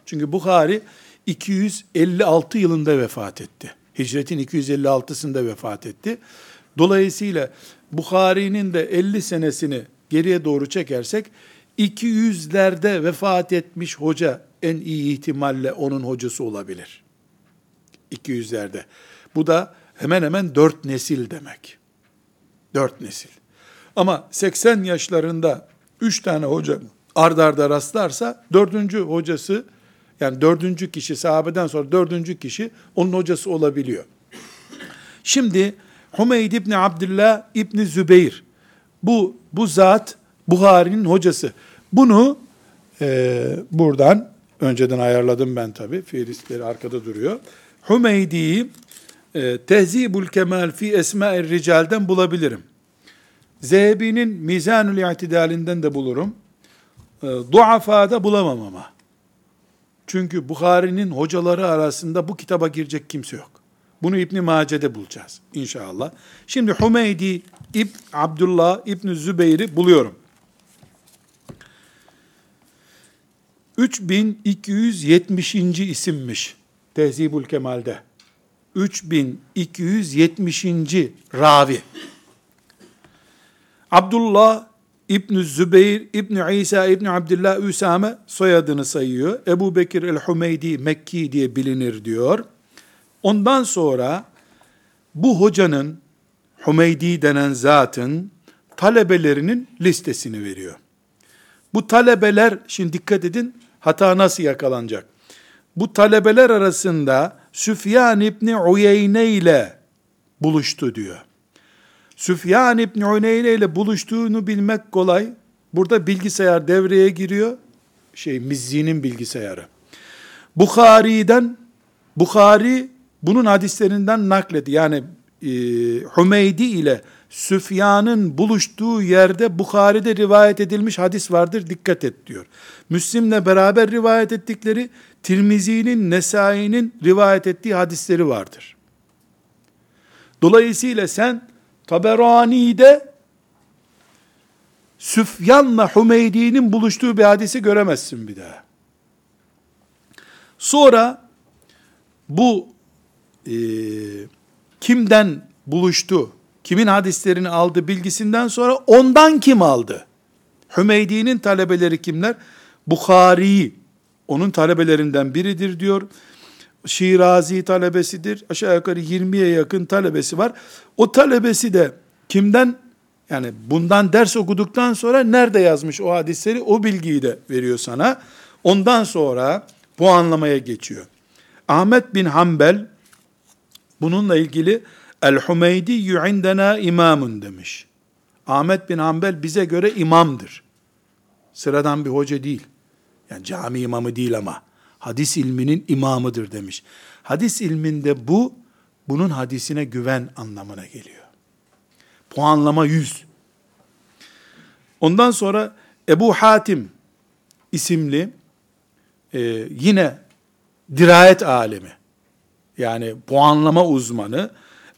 çünkü Bukhari 256 yılında vefat etti. Hicretin 256'sında vefat etti. Dolayısıyla Bukhari'nin de 50 senesini geriye doğru çekersek 200'lerde vefat etmiş hoca en iyi ihtimalle onun hocası olabilir. 200'lerde. Bu da hemen hemen 4 nesil demek. 4 nesil. Ama 80 yaşlarında 3 tane hoca ardarda arda rastlarsa dördüncü hocası yani dördüncü kişi sahabeden sonra dördüncü kişi onun hocası olabiliyor. Şimdi Hümeyd İbni Abdullah İbni Zübeyir bu, bu zat Buhari'nin hocası. Bunu e, buradan önceden ayarladım ben tabi. Fiilistleri arkada duruyor. Hümeydi'yi e, Tehzibul Kemal fi Esma'ir Rical'den bulabilirim. Zehebi'nin Mizanül İtidalinden de bulurum. E, Duafa'da bulamam ama. Çünkü Bukhari'nin hocaları arasında bu kitaba girecek kimse yok. Bunu İbn Mace'de bulacağız inşallah. Şimdi Hümeydi İbn Abdullah İbn Zübeyir'i buluyorum. 3270. isimmiş Tehzibul Kemal'de. 3270. ravi. Abdullah İbn Zübeyir, İbn İsa, İbn Abdullah Üsame soyadını sayıyor. Ebu Bekir el-Hümeydi Mekki diye bilinir diyor. Ondan sonra bu hocanın Hümeydi denen zatın talebelerinin listesini veriyor. Bu talebeler, şimdi dikkat edin, hata nasıl yakalanacak? Bu talebeler arasında Süfyan İbni Uyeyne ile buluştu diyor. Süfyan İbni Uyeyne ile buluştuğunu bilmek kolay. Burada bilgisayar devreye giriyor. Şey Mizzi'nin bilgisayarı. Bukhari'den Bukhari bunun hadislerinden nakledi. Yani e, Hümeydi ile Süfyan'ın buluştuğu yerde Bukhari'de rivayet edilmiş hadis vardır dikkat et diyor. Müslim'le beraber rivayet ettikleri Tirmizi'nin, Nesai'nin rivayet ettiği hadisleri vardır. Dolayısıyla sen Taberani'de Süfyan'la Hümeydi'nin buluştuğu bir hadisi göremezsin bir daha. Sonra bu e, kimden buluştu, kimin hadislerini aldı bilgisinden sonra ondan kim aldı? Hümeydi'nin talebeleri kimler? Bukhari, onun talebelerinden biridir diyor. Şirazi talebesidir. Aşağı yukarı 20'ye yakın talebesi var. O talebesi de kimden yani bundan ders okuduktan sonra nerede yazmış o hadisleri o bilgiyi de veriyor sana. Ondan sonra bu anlamaya geçiyor. Ahmet bin Hanbel bununla ilgili El-Hümeydi indena imamun demiş. Ahmet bin Hanbel bize göre imamdır. Sıradan bir hoca değil. Yani cami imamı değil ama hadis ilminin imamıdır demiş. Hadis ilminde bu, bunun hadisine güven anlamına geliyor. Puanlama 100. Ondan sonra Ebu Hatim isimli e, yine dirayet alemi yani puanlama uzmanı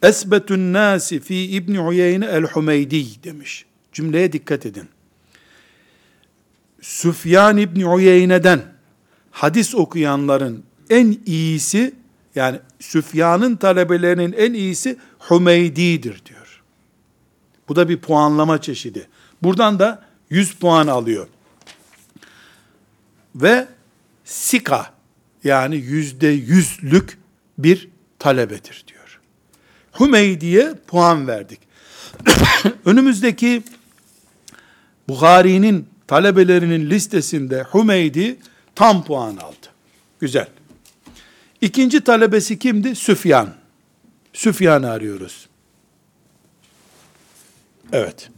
Esbetün nasi fi İbni Uyeyne el-Hümeydi demiş. Cümleye dikkat edin. Süfyan İbni Uyeyne'den hadis okuyanların en iyisi yani Süfyan'ın talebelerinin en iyisi Hümeydi'dir diyor. Bu da bir puanlama çeşidi. Buradan da 100 puan alıyor. Ve sika yani yüzde yüzlük bir talebedir diyor. Hümeydi'ye puan verdik. Önümüzdeki Bukhari'nin talebelerinin listesinde Hümeydi tam puan aldı. Güzel. İkinci talebesi kimdi? Süfyan. Süfyan'ı arıyoruz. Evet.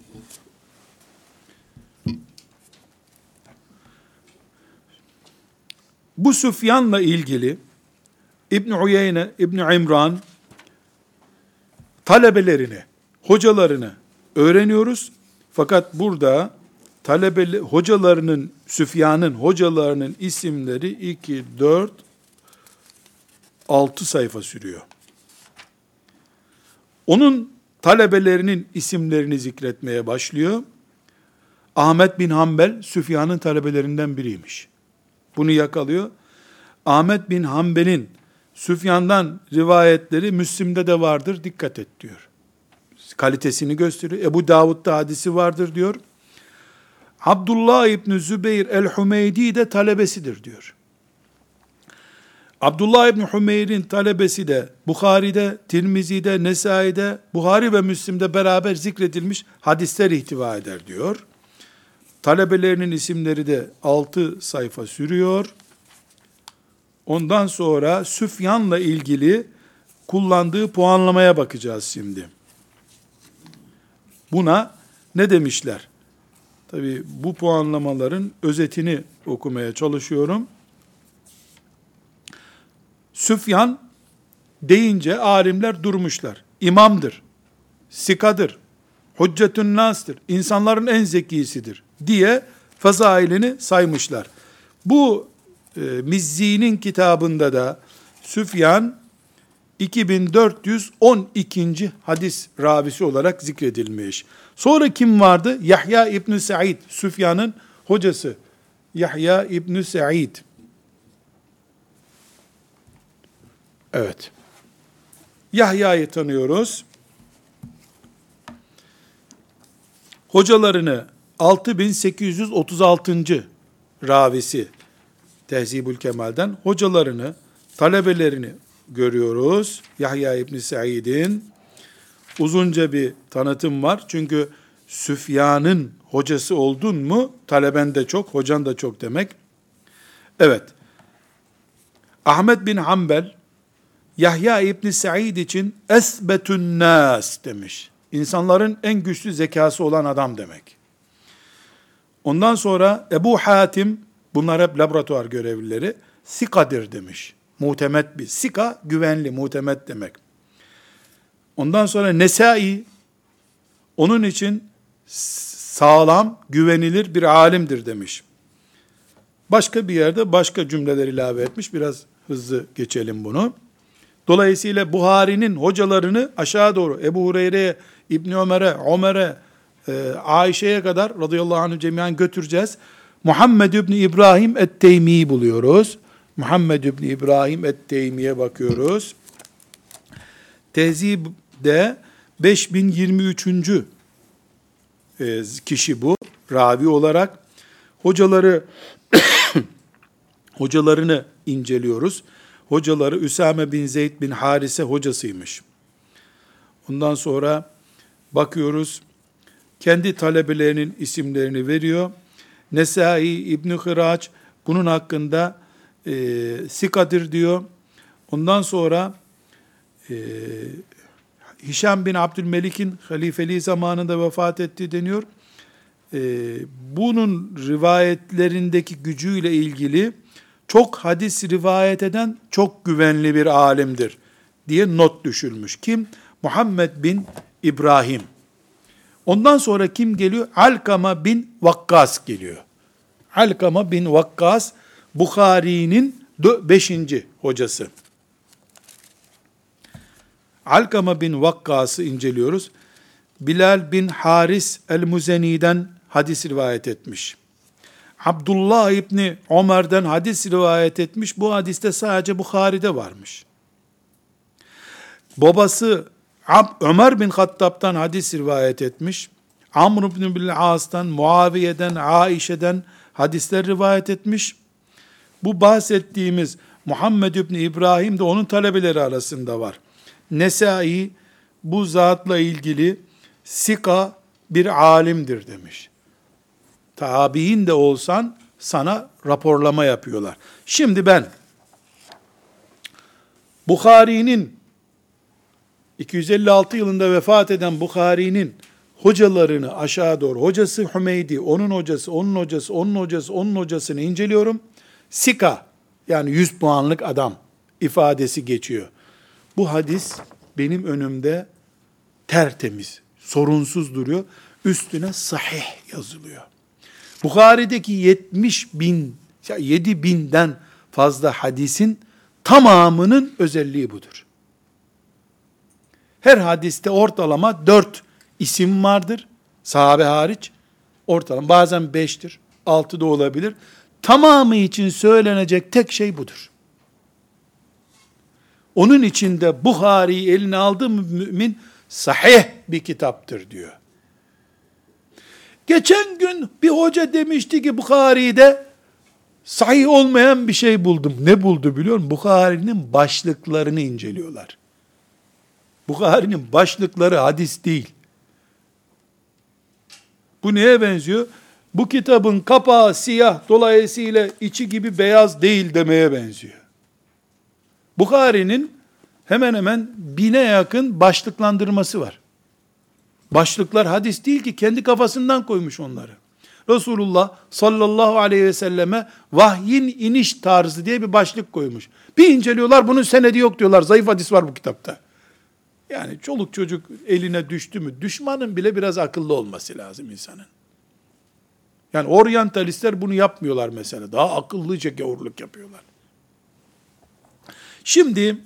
Bu Süfyan'la ilgili İbn Uyeyne, İbn İmran talebelerini, hocalarını öğreniyoruz. Fakat burada talebeli hocalarının Süfyan'ın hocalarının isimleri 2 4 6 sayfa sürüyor. Onun talebelerinin isimlerini zikretmeye başlıyor. Ahmet bin Hanbel Süfyan'ın talebelerinden biriymiş. Bunu yakalıyor. Ahmet bin Hanbel'in Süfyan'dan rivayetleri Müslim'de de vardır dikkat et diyor. Kalitesini gösteriyor. Ebu Davud'da hadisi vardır diyor. Abdullah İbni Zübeyir el-Hümeydi de talebesidir diyor. Abdullah İbni Hümeyr'in talebesi de Bukhari'de, Tirmizi'de, Nesai'de, Buhari ve Müslim'de beraber zikredilmiş hadisler ihtiva eder diyor. Talebelerinin isimleri de 6 sayfa sürüyor. Ondan sonra Süfyan'la ilgili kullandığı puanlamaya bakacağız şimdi. Buna ne demişler? Tabi bu puanlamaların özetini okumaya çalışıyorum. Süfyan deyince alimler durmuşlar. İmamdır, sikadır, hüccetün nas'tır, insanların en zekisidir diye fazailini saymışlar. Bu e, Mizzi'nin kitabında da Süfyan 2412. hadis ravisi olarak zikredilmiş. Sonra kim vardı? Yahya İbn Said, Süfyan'ın hocası. Yahya İbn Said. Evet. Yahya'yı tanıyoruz. Hocalarını 6836. ravisi Tehzibül Kemal'den hocalarını, talebelerini görüyoruz. Yahya İbn Said'in uzunca bir tanıtım var. Çünkü Süfyan'ın hocası oldun mu taleben de çok, hocan da çok demek. Evet. Ahmet bin Hanbel Yahya İbn Said için esbetün nas demiş. İnsanların en güçlü zekası olan adam demek. Ondan sonra Ebu Hatim, bunlar hep laboratuvar görevlileri, sikadir demiş. Muhtemet bir. Sika, güvenli, muhtemet demek. Ondan sonra Nesai, onun için sağlam, güvenilir bir alimdir demiş. Başka bir yerde başka cümleler ilave etmiş. Biraz hızlı geçelim bunu. Dolayısıyla Buhari'nin hocalarını aşağı doğru Ebu Hureyre'ye, İbni Ömer'e, Ömer'e, e, Ayşe'ye kadar radıyallahu anh cemiyen götüreceğiz. Muhammed İbni İbrahim et-Teymi'yi buluyoruz. Muhammed İbni İbrahim et-Teymi'ye bakıyoruz. Tehzib'de 5023. E, kişi bu. Ravi olarak. Hocaları hocalarını inceliyoruz. Hocaları Üsame bin Zeyd bin Harise hocasıymış. Ondan sonra bakıyoruz kendi talebelerinin isimlerini veriyor. Nesai, İbn Hıraç bunun hakkında e, sikadir diyor. Ondan sonra e, Hişam bin Abdülmelik'in halifeliği zamanında vefat etti deniyor. E, bunun rivayetlerindeki gücüyle ilgili çok hadis rivayet eden çok güvenli bir alimdir diye not düşülmüş. Kim? Muhammed bin İbrahim. Ondan sonra kim geliyor? Alkama bin Vakkas geliyor. Alkama bin Vakkas Bukhari'nin beşinci hocası. Alkama bin Vakkas'ı inceliyoruz. Bilal bin Haris el-Muzeni'den hadis rivayet etmiş. Abdullah İbni Ömer'den hadis rivayet etmiş. Bu hadiste sadece Bukhari'de varmış. Babası Ab Ömer bin Hattab'tan hadis rivayet etmiş. Amr ibn bil As'tan, Muaviye'den, Aişe'den hadisler rivayet etmiş. Bu bahsettiğimiz Muhammed İbni İbrahim de onun talebeleri arasında var. Nesai bu zatla ilgili sika bir alimdir demiş. Tabi'in de olsan sana raporlama yapıyorlar. Şimdi ben Bukhari'nin 256 yılında vefat eden Bukhari'nin hocalarını aşağı doğru, hocası Hümeydi, onun hocası, onun hocası, onun hocası, onun hocasını inceliyorum. Sika, yani 100 puanlık adam ifadesi geçiyor. Bu hadis benim önümde tertemiz, sorunsuz duruyor. Üstüne sahih yazılıyor. Bukhari'deki 70 bin, 7 binden fazla hadisin tamamının özelliği budur. Her hadiste ortalama 4 isim vardır. Sahabe hariç. Ortalama bazen 5'tir. 6 da olabilir. Tamamı için söylenecek tek şey budur. Onun içinde Buhari'yi eline aldı mümin sahih bir kitaptır diyor. Geçen gün bir hoca demişti ki Bukhari'de sahih olmayan bir şey buldum. Ne buldu biliyor musun? Bukhari'nin başlıklarını inceliyorlar. Bukhari'nin başlıkları hadis değil. Bu neye benziyor? Bu kitabın kapağı siyah, dolayısıyla içi gibi beyaz değil demeye benziyor. Bukhari'nin hemen hemen bine yakın başlıklandırması var. Başlıklar hadis değil ki kendi kafasından koymuş onları. Resulullah sallallahu aleyhi ve selleme vahyin iniş tarzı diye bir başlık koymuş. Bir inceliyorlar bunun senedi yok diyorlar. Zayıf hadis var bu kitapta. Yani çoluk çocuk eline düştü mü düşmanın bile biraz akıllı olması lazım insanın. Yani oryantalistler bunu yapmıyorlar mesela. Daha akıllıca gavurluk yapıyorlar. Şimdi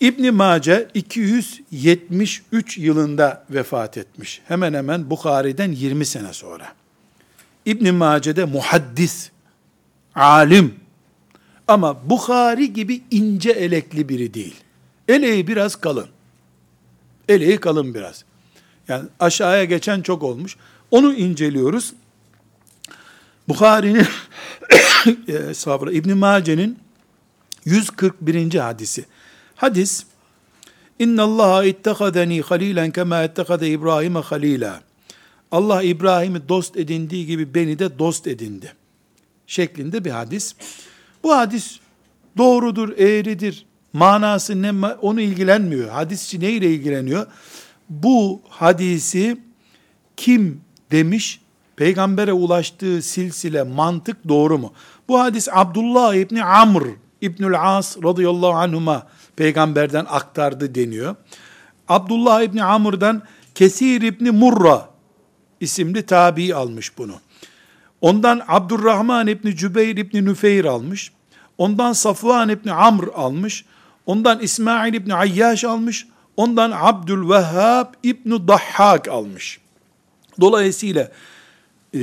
İbn Mace 273 yılında vefat etmiş. Hemen hemen Bukhari'den 20 sene sonra. İbn Mace'de muhaddis, alim ama Bukhari gibi ince elekli biri değil. Eleği biraz kalın. Eleği kalın biraz. Yani aşağıya geçen çok olmuş. Onu inceliyoruz. Bukhari'nin e, İbn Mace'nin 141. hadisi. Hadis İnna Allah ittehadeni halilen kema ittehade İbrahim'e halila. Allah İbrahim'i dost edindiği gibi beni de dost edindi. Şeklinde bir hadis. Bu hadis doğrudur, eğridir. Manası ne onu ilgilenmiyor. Hadisçi ne ile ilgileniyor? Bu hadisi kim demiş? Peygambere ulaştığı silsile, mantık doğru mu? Bu hadis Abdullah İbni Amr İbnül As radıyallahu anhuma peygamberden aktardı deniyor. Abdullah İbni Amr'dan Kesir İbni Murra isimli tabi almış bunu. Ondan Abdurrahman İbni Cübeyr İbni Nüfeyr almış. Ondan Safvan İbni Amr almış. Ondan İsmail İbni Ayyaş almış. Ondan Abdülvehhab İbni Dahhak almış. Dolayısıyla e,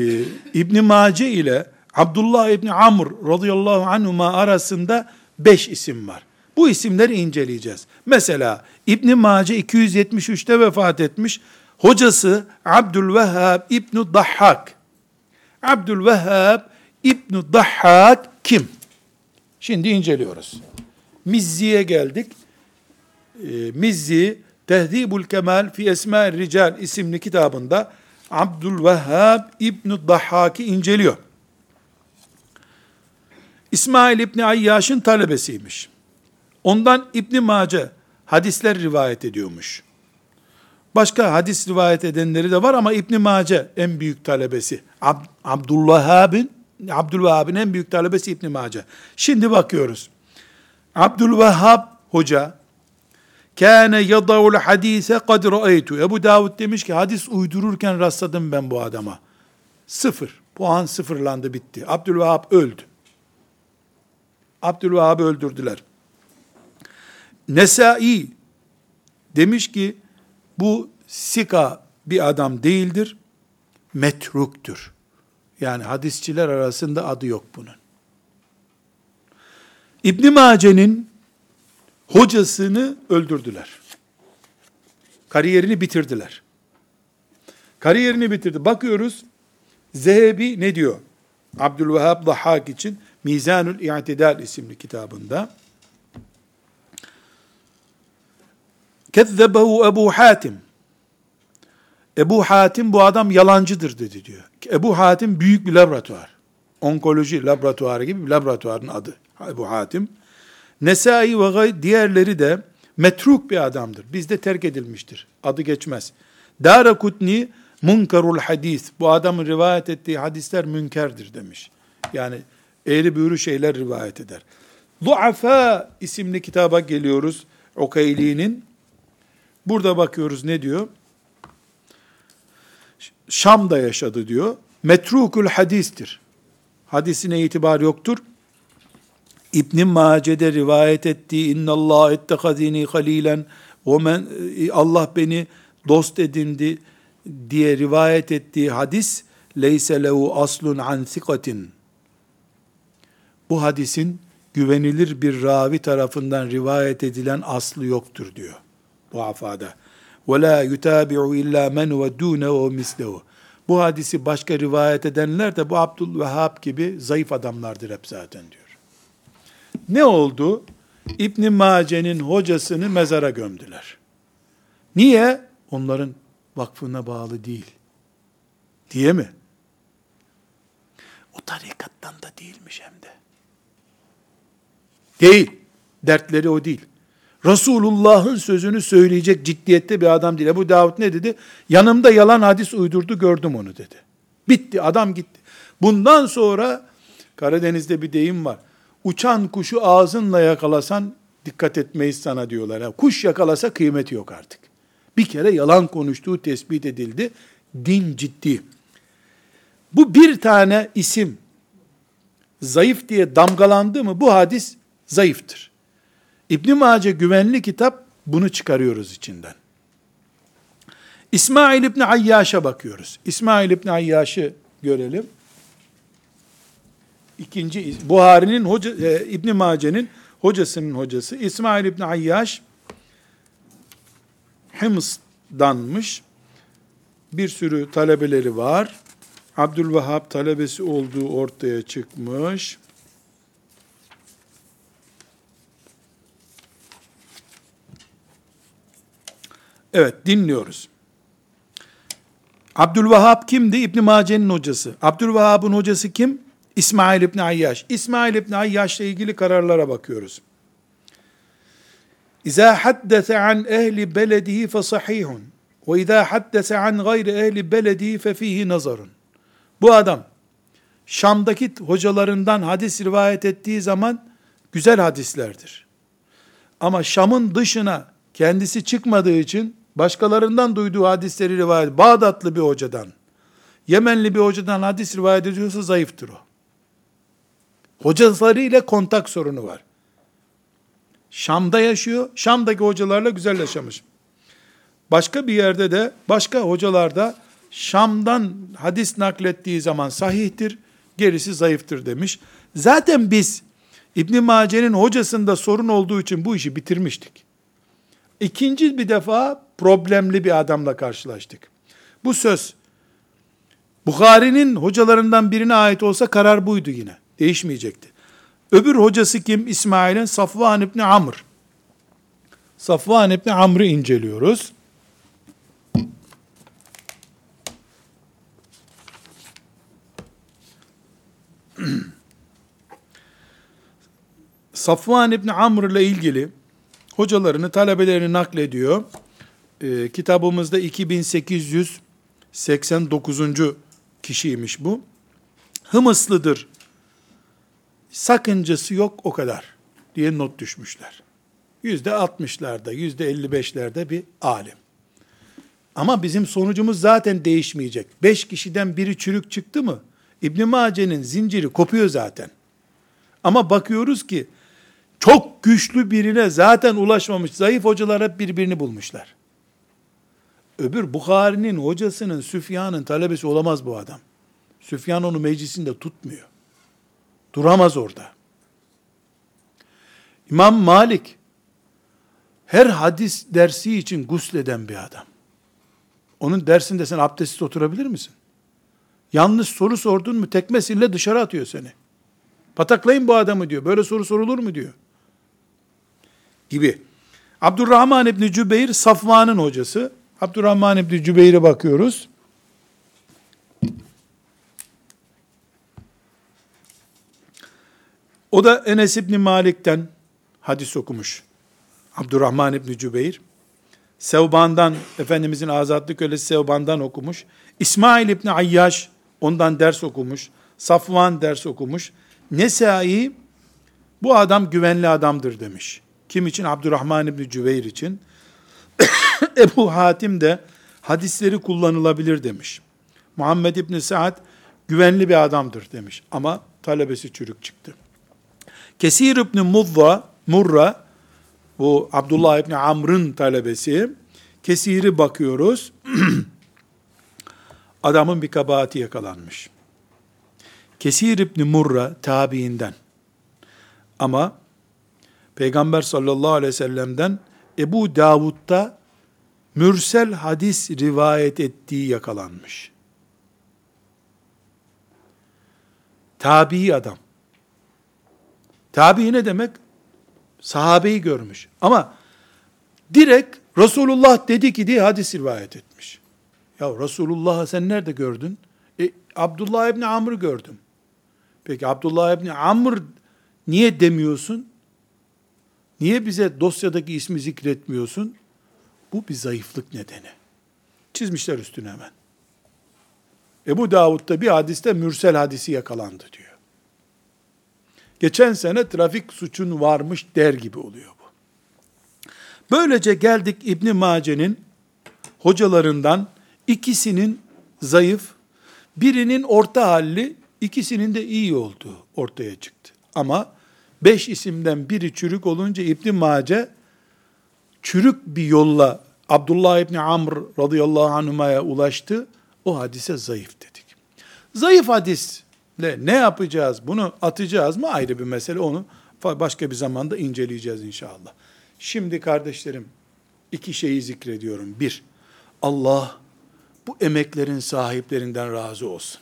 İbni Mace ile Abdullah İbni Amr radıyallahu anhuma arasında beş isim var. Bu isimleri inceleyeceğiz. Mesela İbn Mace 273'te vefat etmiş. Hocası Abdülvehhab İbn Dahhak. Abdülvehhab İbn Dahhak kim? Şimdi inceliyoruz. Mizzi'ye geldik. Ee, Mizzi Tehdibul Kemal fi Esma Rical isimli kitabında Abdülvehhab İbn Dahhak'ı inceliyor. İsmail İbni Ayyaş'ın talebesiymiş. Ondan İbn Mace hadisler rivayet ediyormuş. Başka hadis rivayet edenleri de var ama İbn Mace en büyük talebesi. Ab Abdülvehhab'in Abdülvehhab'in en büyük talebesi İbn Mace. Şimdi bakıyoruz. Abdülvehhab hoca kâne yadavul hadise kad ra'eytu. Ebu Davud demiş ki hadis uydururken rastladım ben bu adama. Sıfır. Puan sıfırlandı bitti. Abdülvehhab öldü. Abdülvehhab'ı öldürdüler. Nesai demiş ki bu sika bir adam değildir, metruktur. Yani hadisçiler arasında adı yok bunun. İbn Mace'nin hocasını öldürdüler. Kariyerini bitirdiler. Kariyerini bitirdi. Bakıyoruz Zehebi ne diyor? Abdülvehhab Dahhak için Mizanül İ'tidal isimli kitabında. Kezzebehu Ebu Hatim. Ebu Hatim bu adam yalancıdır dedi diyor. Ebu Hatim büyük bir laboratuvar. Onkoloji laboratuvarı gibi bir laboratuvarın adı. Ebu Hatim. Nesai ve diğerleri de metruk bir adamdır. Bizde terk edilmiştir. Adı geçmez. Dara Kutni munkarul hadis. Bu adamın rivayet ettiği hadisler münkerdir demiş. Yani eğri büğrü şeyler rivayet eder. Duafa isimli kitaba geliyoruz. Okeyli'nin. Burada bakıyoruz ne diyor? Şam'da yaşadı diyor. Metrukul hadistir. Hadisine itibar yoktur. İbn Mace'de rivayet ettiği inna Allah ettehazini halilen o men Allah beni dost edindi diye rivayet ettiği hadis leyse lehu aslun an sikatin. Bu hadisin güvenilir bir ravi tarafından rivayet edilen aslı yoktur diyor. Bu afada. Ve la yutabi'u illa men ve dune ve mislehu. Bu hadisi başka rivayet edenler de bu Abdülvehhab gibi zayıf adamlardır hep zaten diyor. Ne oldu? İbn Mace'nin hocasını mezara gömdüler. Niye? Onların vakfına bağlı değil. Diye mi? O tarikattan da değilmiş hem de. Değil. Dertleri o değil. Resulullah'ın sözünü söyleyecek ciddiyette bir adam değil. Bu Davud ne dedi? Yanımda yalan hadis uydurdu gördüm onu dedi. Bitti adam gitti. Bundan sonra Karadeniz'de bir deyim var. Uçan kuşu ağzınla yakalasan dikkat etmeyiz sana diyorlar. Yani kuş yakalasa kıymeti yok artık. Bir kere yalan konuştuğu tespit edildi. Din ciddi. Bu bir tane isim zayıf diye damgalandı mı bu hadis zayıftır. İbn Mace güvenli kitap bunu çıkarıyoruz içinden. İsmail İbni Ayyaş'a bakıyoruz. İsmail İbni Ayyaş'ı görelim. İkinci Buhari'nin hoca e, İbn Mace'nin hocasının hocası İsmail İbni Ayyaş Hıms'danmış. Bir sürü talebeleri var. Abdülvehhab talebesi olduğu ortaya çıkmış. Evet dinliyoruz. Abdülvehhab kimdi? İbn Mace'nin hocası. Abdülvehhab'ın hocası kim? İsmail İbn Ayyaş. İsmail İbn Ayyaş ile ilgili kararlara bakıyoruz. İza haddese an ehli beledihi fe sahihun ve izâ haddese an gayri ehli beledihi fe fihi nazarun. Bu adam Şam'daki hocalarından hadis rivayet ettiği zaman güzel hadislerdir. Ama Şam'ın dışına kendisi çıkmadığı için başkalarından duyduğu hadisleri rivayet, Bağdatlı bir hocadan, Yemenli bir hocadan hadis rivayet ediyorsa zayıftır o. Hocaları ile kontak sorunu var. Şam'da yaşıyor, Şam'daki hocalarla güzel yaşamış. Başka bir yerde de, başka hocalarda Şam'dan hadis naklettiği zaman sahihtir, gerisi zayıftır demiş. Zaten biz İbn Mace'nin hocasında sorun olduğu için bu işi bitirmiştik. İkinci bir defa problemli bir adamla karşılaştık. Bu söz Bukhari'nin hocalarından birine ait olsa karar buydu yine. Değişmeyecekti. Öbür hocası kim? İsmail'in Safvan İbni Amr. Safvan İbni Amr'ı inceliyoruz. Safvan İbni Amr ile ilgili hocalarını, talebelerini naklediyor. Ee, kitabımızda 2889. kişiymiş bu. Hımıslıdır. Sakıncası yok o kadar diye not düşmüşler. Yüzde altmışlarda, yüzde elli beşlerde bir alim. Ama bizim sonucumuz zaten değişmeyecek. Beş kişiden biri çürük çıktı mı, İbn Mace'nin zinciri kopuyor zaten. Ama bakıyoruz ki çok güçlü birine zaten ulaşmamış zayıf hocalar hep birbirini bulmuşlar. Öbür Bukhari'nin hocasının Süfyan'ın talebesi olamaz bu adam. Süfyan onu meclisinde tutmuyor. Duramaz orada. İmam Malik her hadis dersi için gusleden bir adam. Onun dersinde sen abdestsiz oturabilir misin? Yanlış soru sordun mu tekmesiyle dışarı atıyor seni. Pataklayın bu adamı diyor. Böyle soru sorulur mu diyor. Gibi. Abdurrahman İbni Cübeyr Safvan'ın hocası. Abdurrahman İbni Cübeyr'e bakıyoruz. O da Enes İbni Malik'ten hadis okumuş. Abdurrahman İbni Cübeyr. Sevban'dan, Efendimizin azatlık kölesi Sevban'dan okumuş. İsmail İbni Ayyaş ondan ders okumuş. Safvan ders okumuş. Nesai bu adam güvenli adamdır demiş. Kim için? Abdurrahman İbni Cübeyr için. Ebu Hatim de hadisleri kullanılabilir demiş. Muhammed İbni Saad güvenli bir adamdır demiş. Ama talebesi çürük çıktı. Kesir İbni Murra, Murra bu Abdullah İbni Amr'ın talebesi. Kesiri bakıyoruz. Adamın bir kabahati yakalanmış. Kesir İbni Murra tabiinden. Ama Peygamber sallallahu aleyhi ve sellem'den Ebu Davud'da mürsel hadis rivayet ettiği yakalanmış. Tabi adam. Tabi ne demek? Sahabeyi görmüş. Ama direkt Resulullah dedi ki diye hadis rivayet etmiş. Ya Resulullah'ı sen nerede gördün? E, Abdullah İbni Amr'ı gördüm. Peki Abdullah İbni Amr niye demiyorsun? Niye bize dosyadaki ismi zikretmiyorsun? Bu bir zayıflık nedeni. Çizmişler üstüne hemen. Ebu Davud'da bir hadiste mürsel hadisi yakalandı diyor. Geçen sene trafik suçun varmış der gibi oluyor bu. Böylece geldik İbn Mace'nin hocalarından ikisinin zayıf, birinin orta halli, ikisinin de iyi olduğu ortaya çıktı. Ama beş isimden biri çürük olunca İbn Mace çürük bir yolla Abdullah İbni Amr radıyallahu anhuma'ya ulaştı. O hadise zayıf dedik. Zayıf hadisle ne yapacağız? Bunu atacağız mı? Ayrı bir mesele. Onu başka bir zamanda inceleyeceğiz inşallah. Şimdi kardeşlerim iki şeyi zikrediyorum. Bir, Allah bu emeklerin sahiplerinden razı olsun.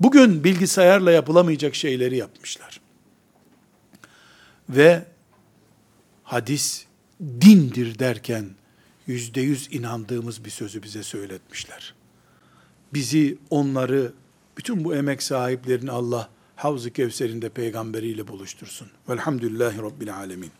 Bugün bilgisayarla yapılamayacak şeyleri yapmışlar. Ve hadis dindir derken yüzde yüz inandığımız bir sözü bize söyletmişler. Bizi, onları, bütün bu emek sahiplerini Allah Havz-ı Kevser'inde peygamberiyle buluştursun. Velhamdülillahi Rabbil Alemin.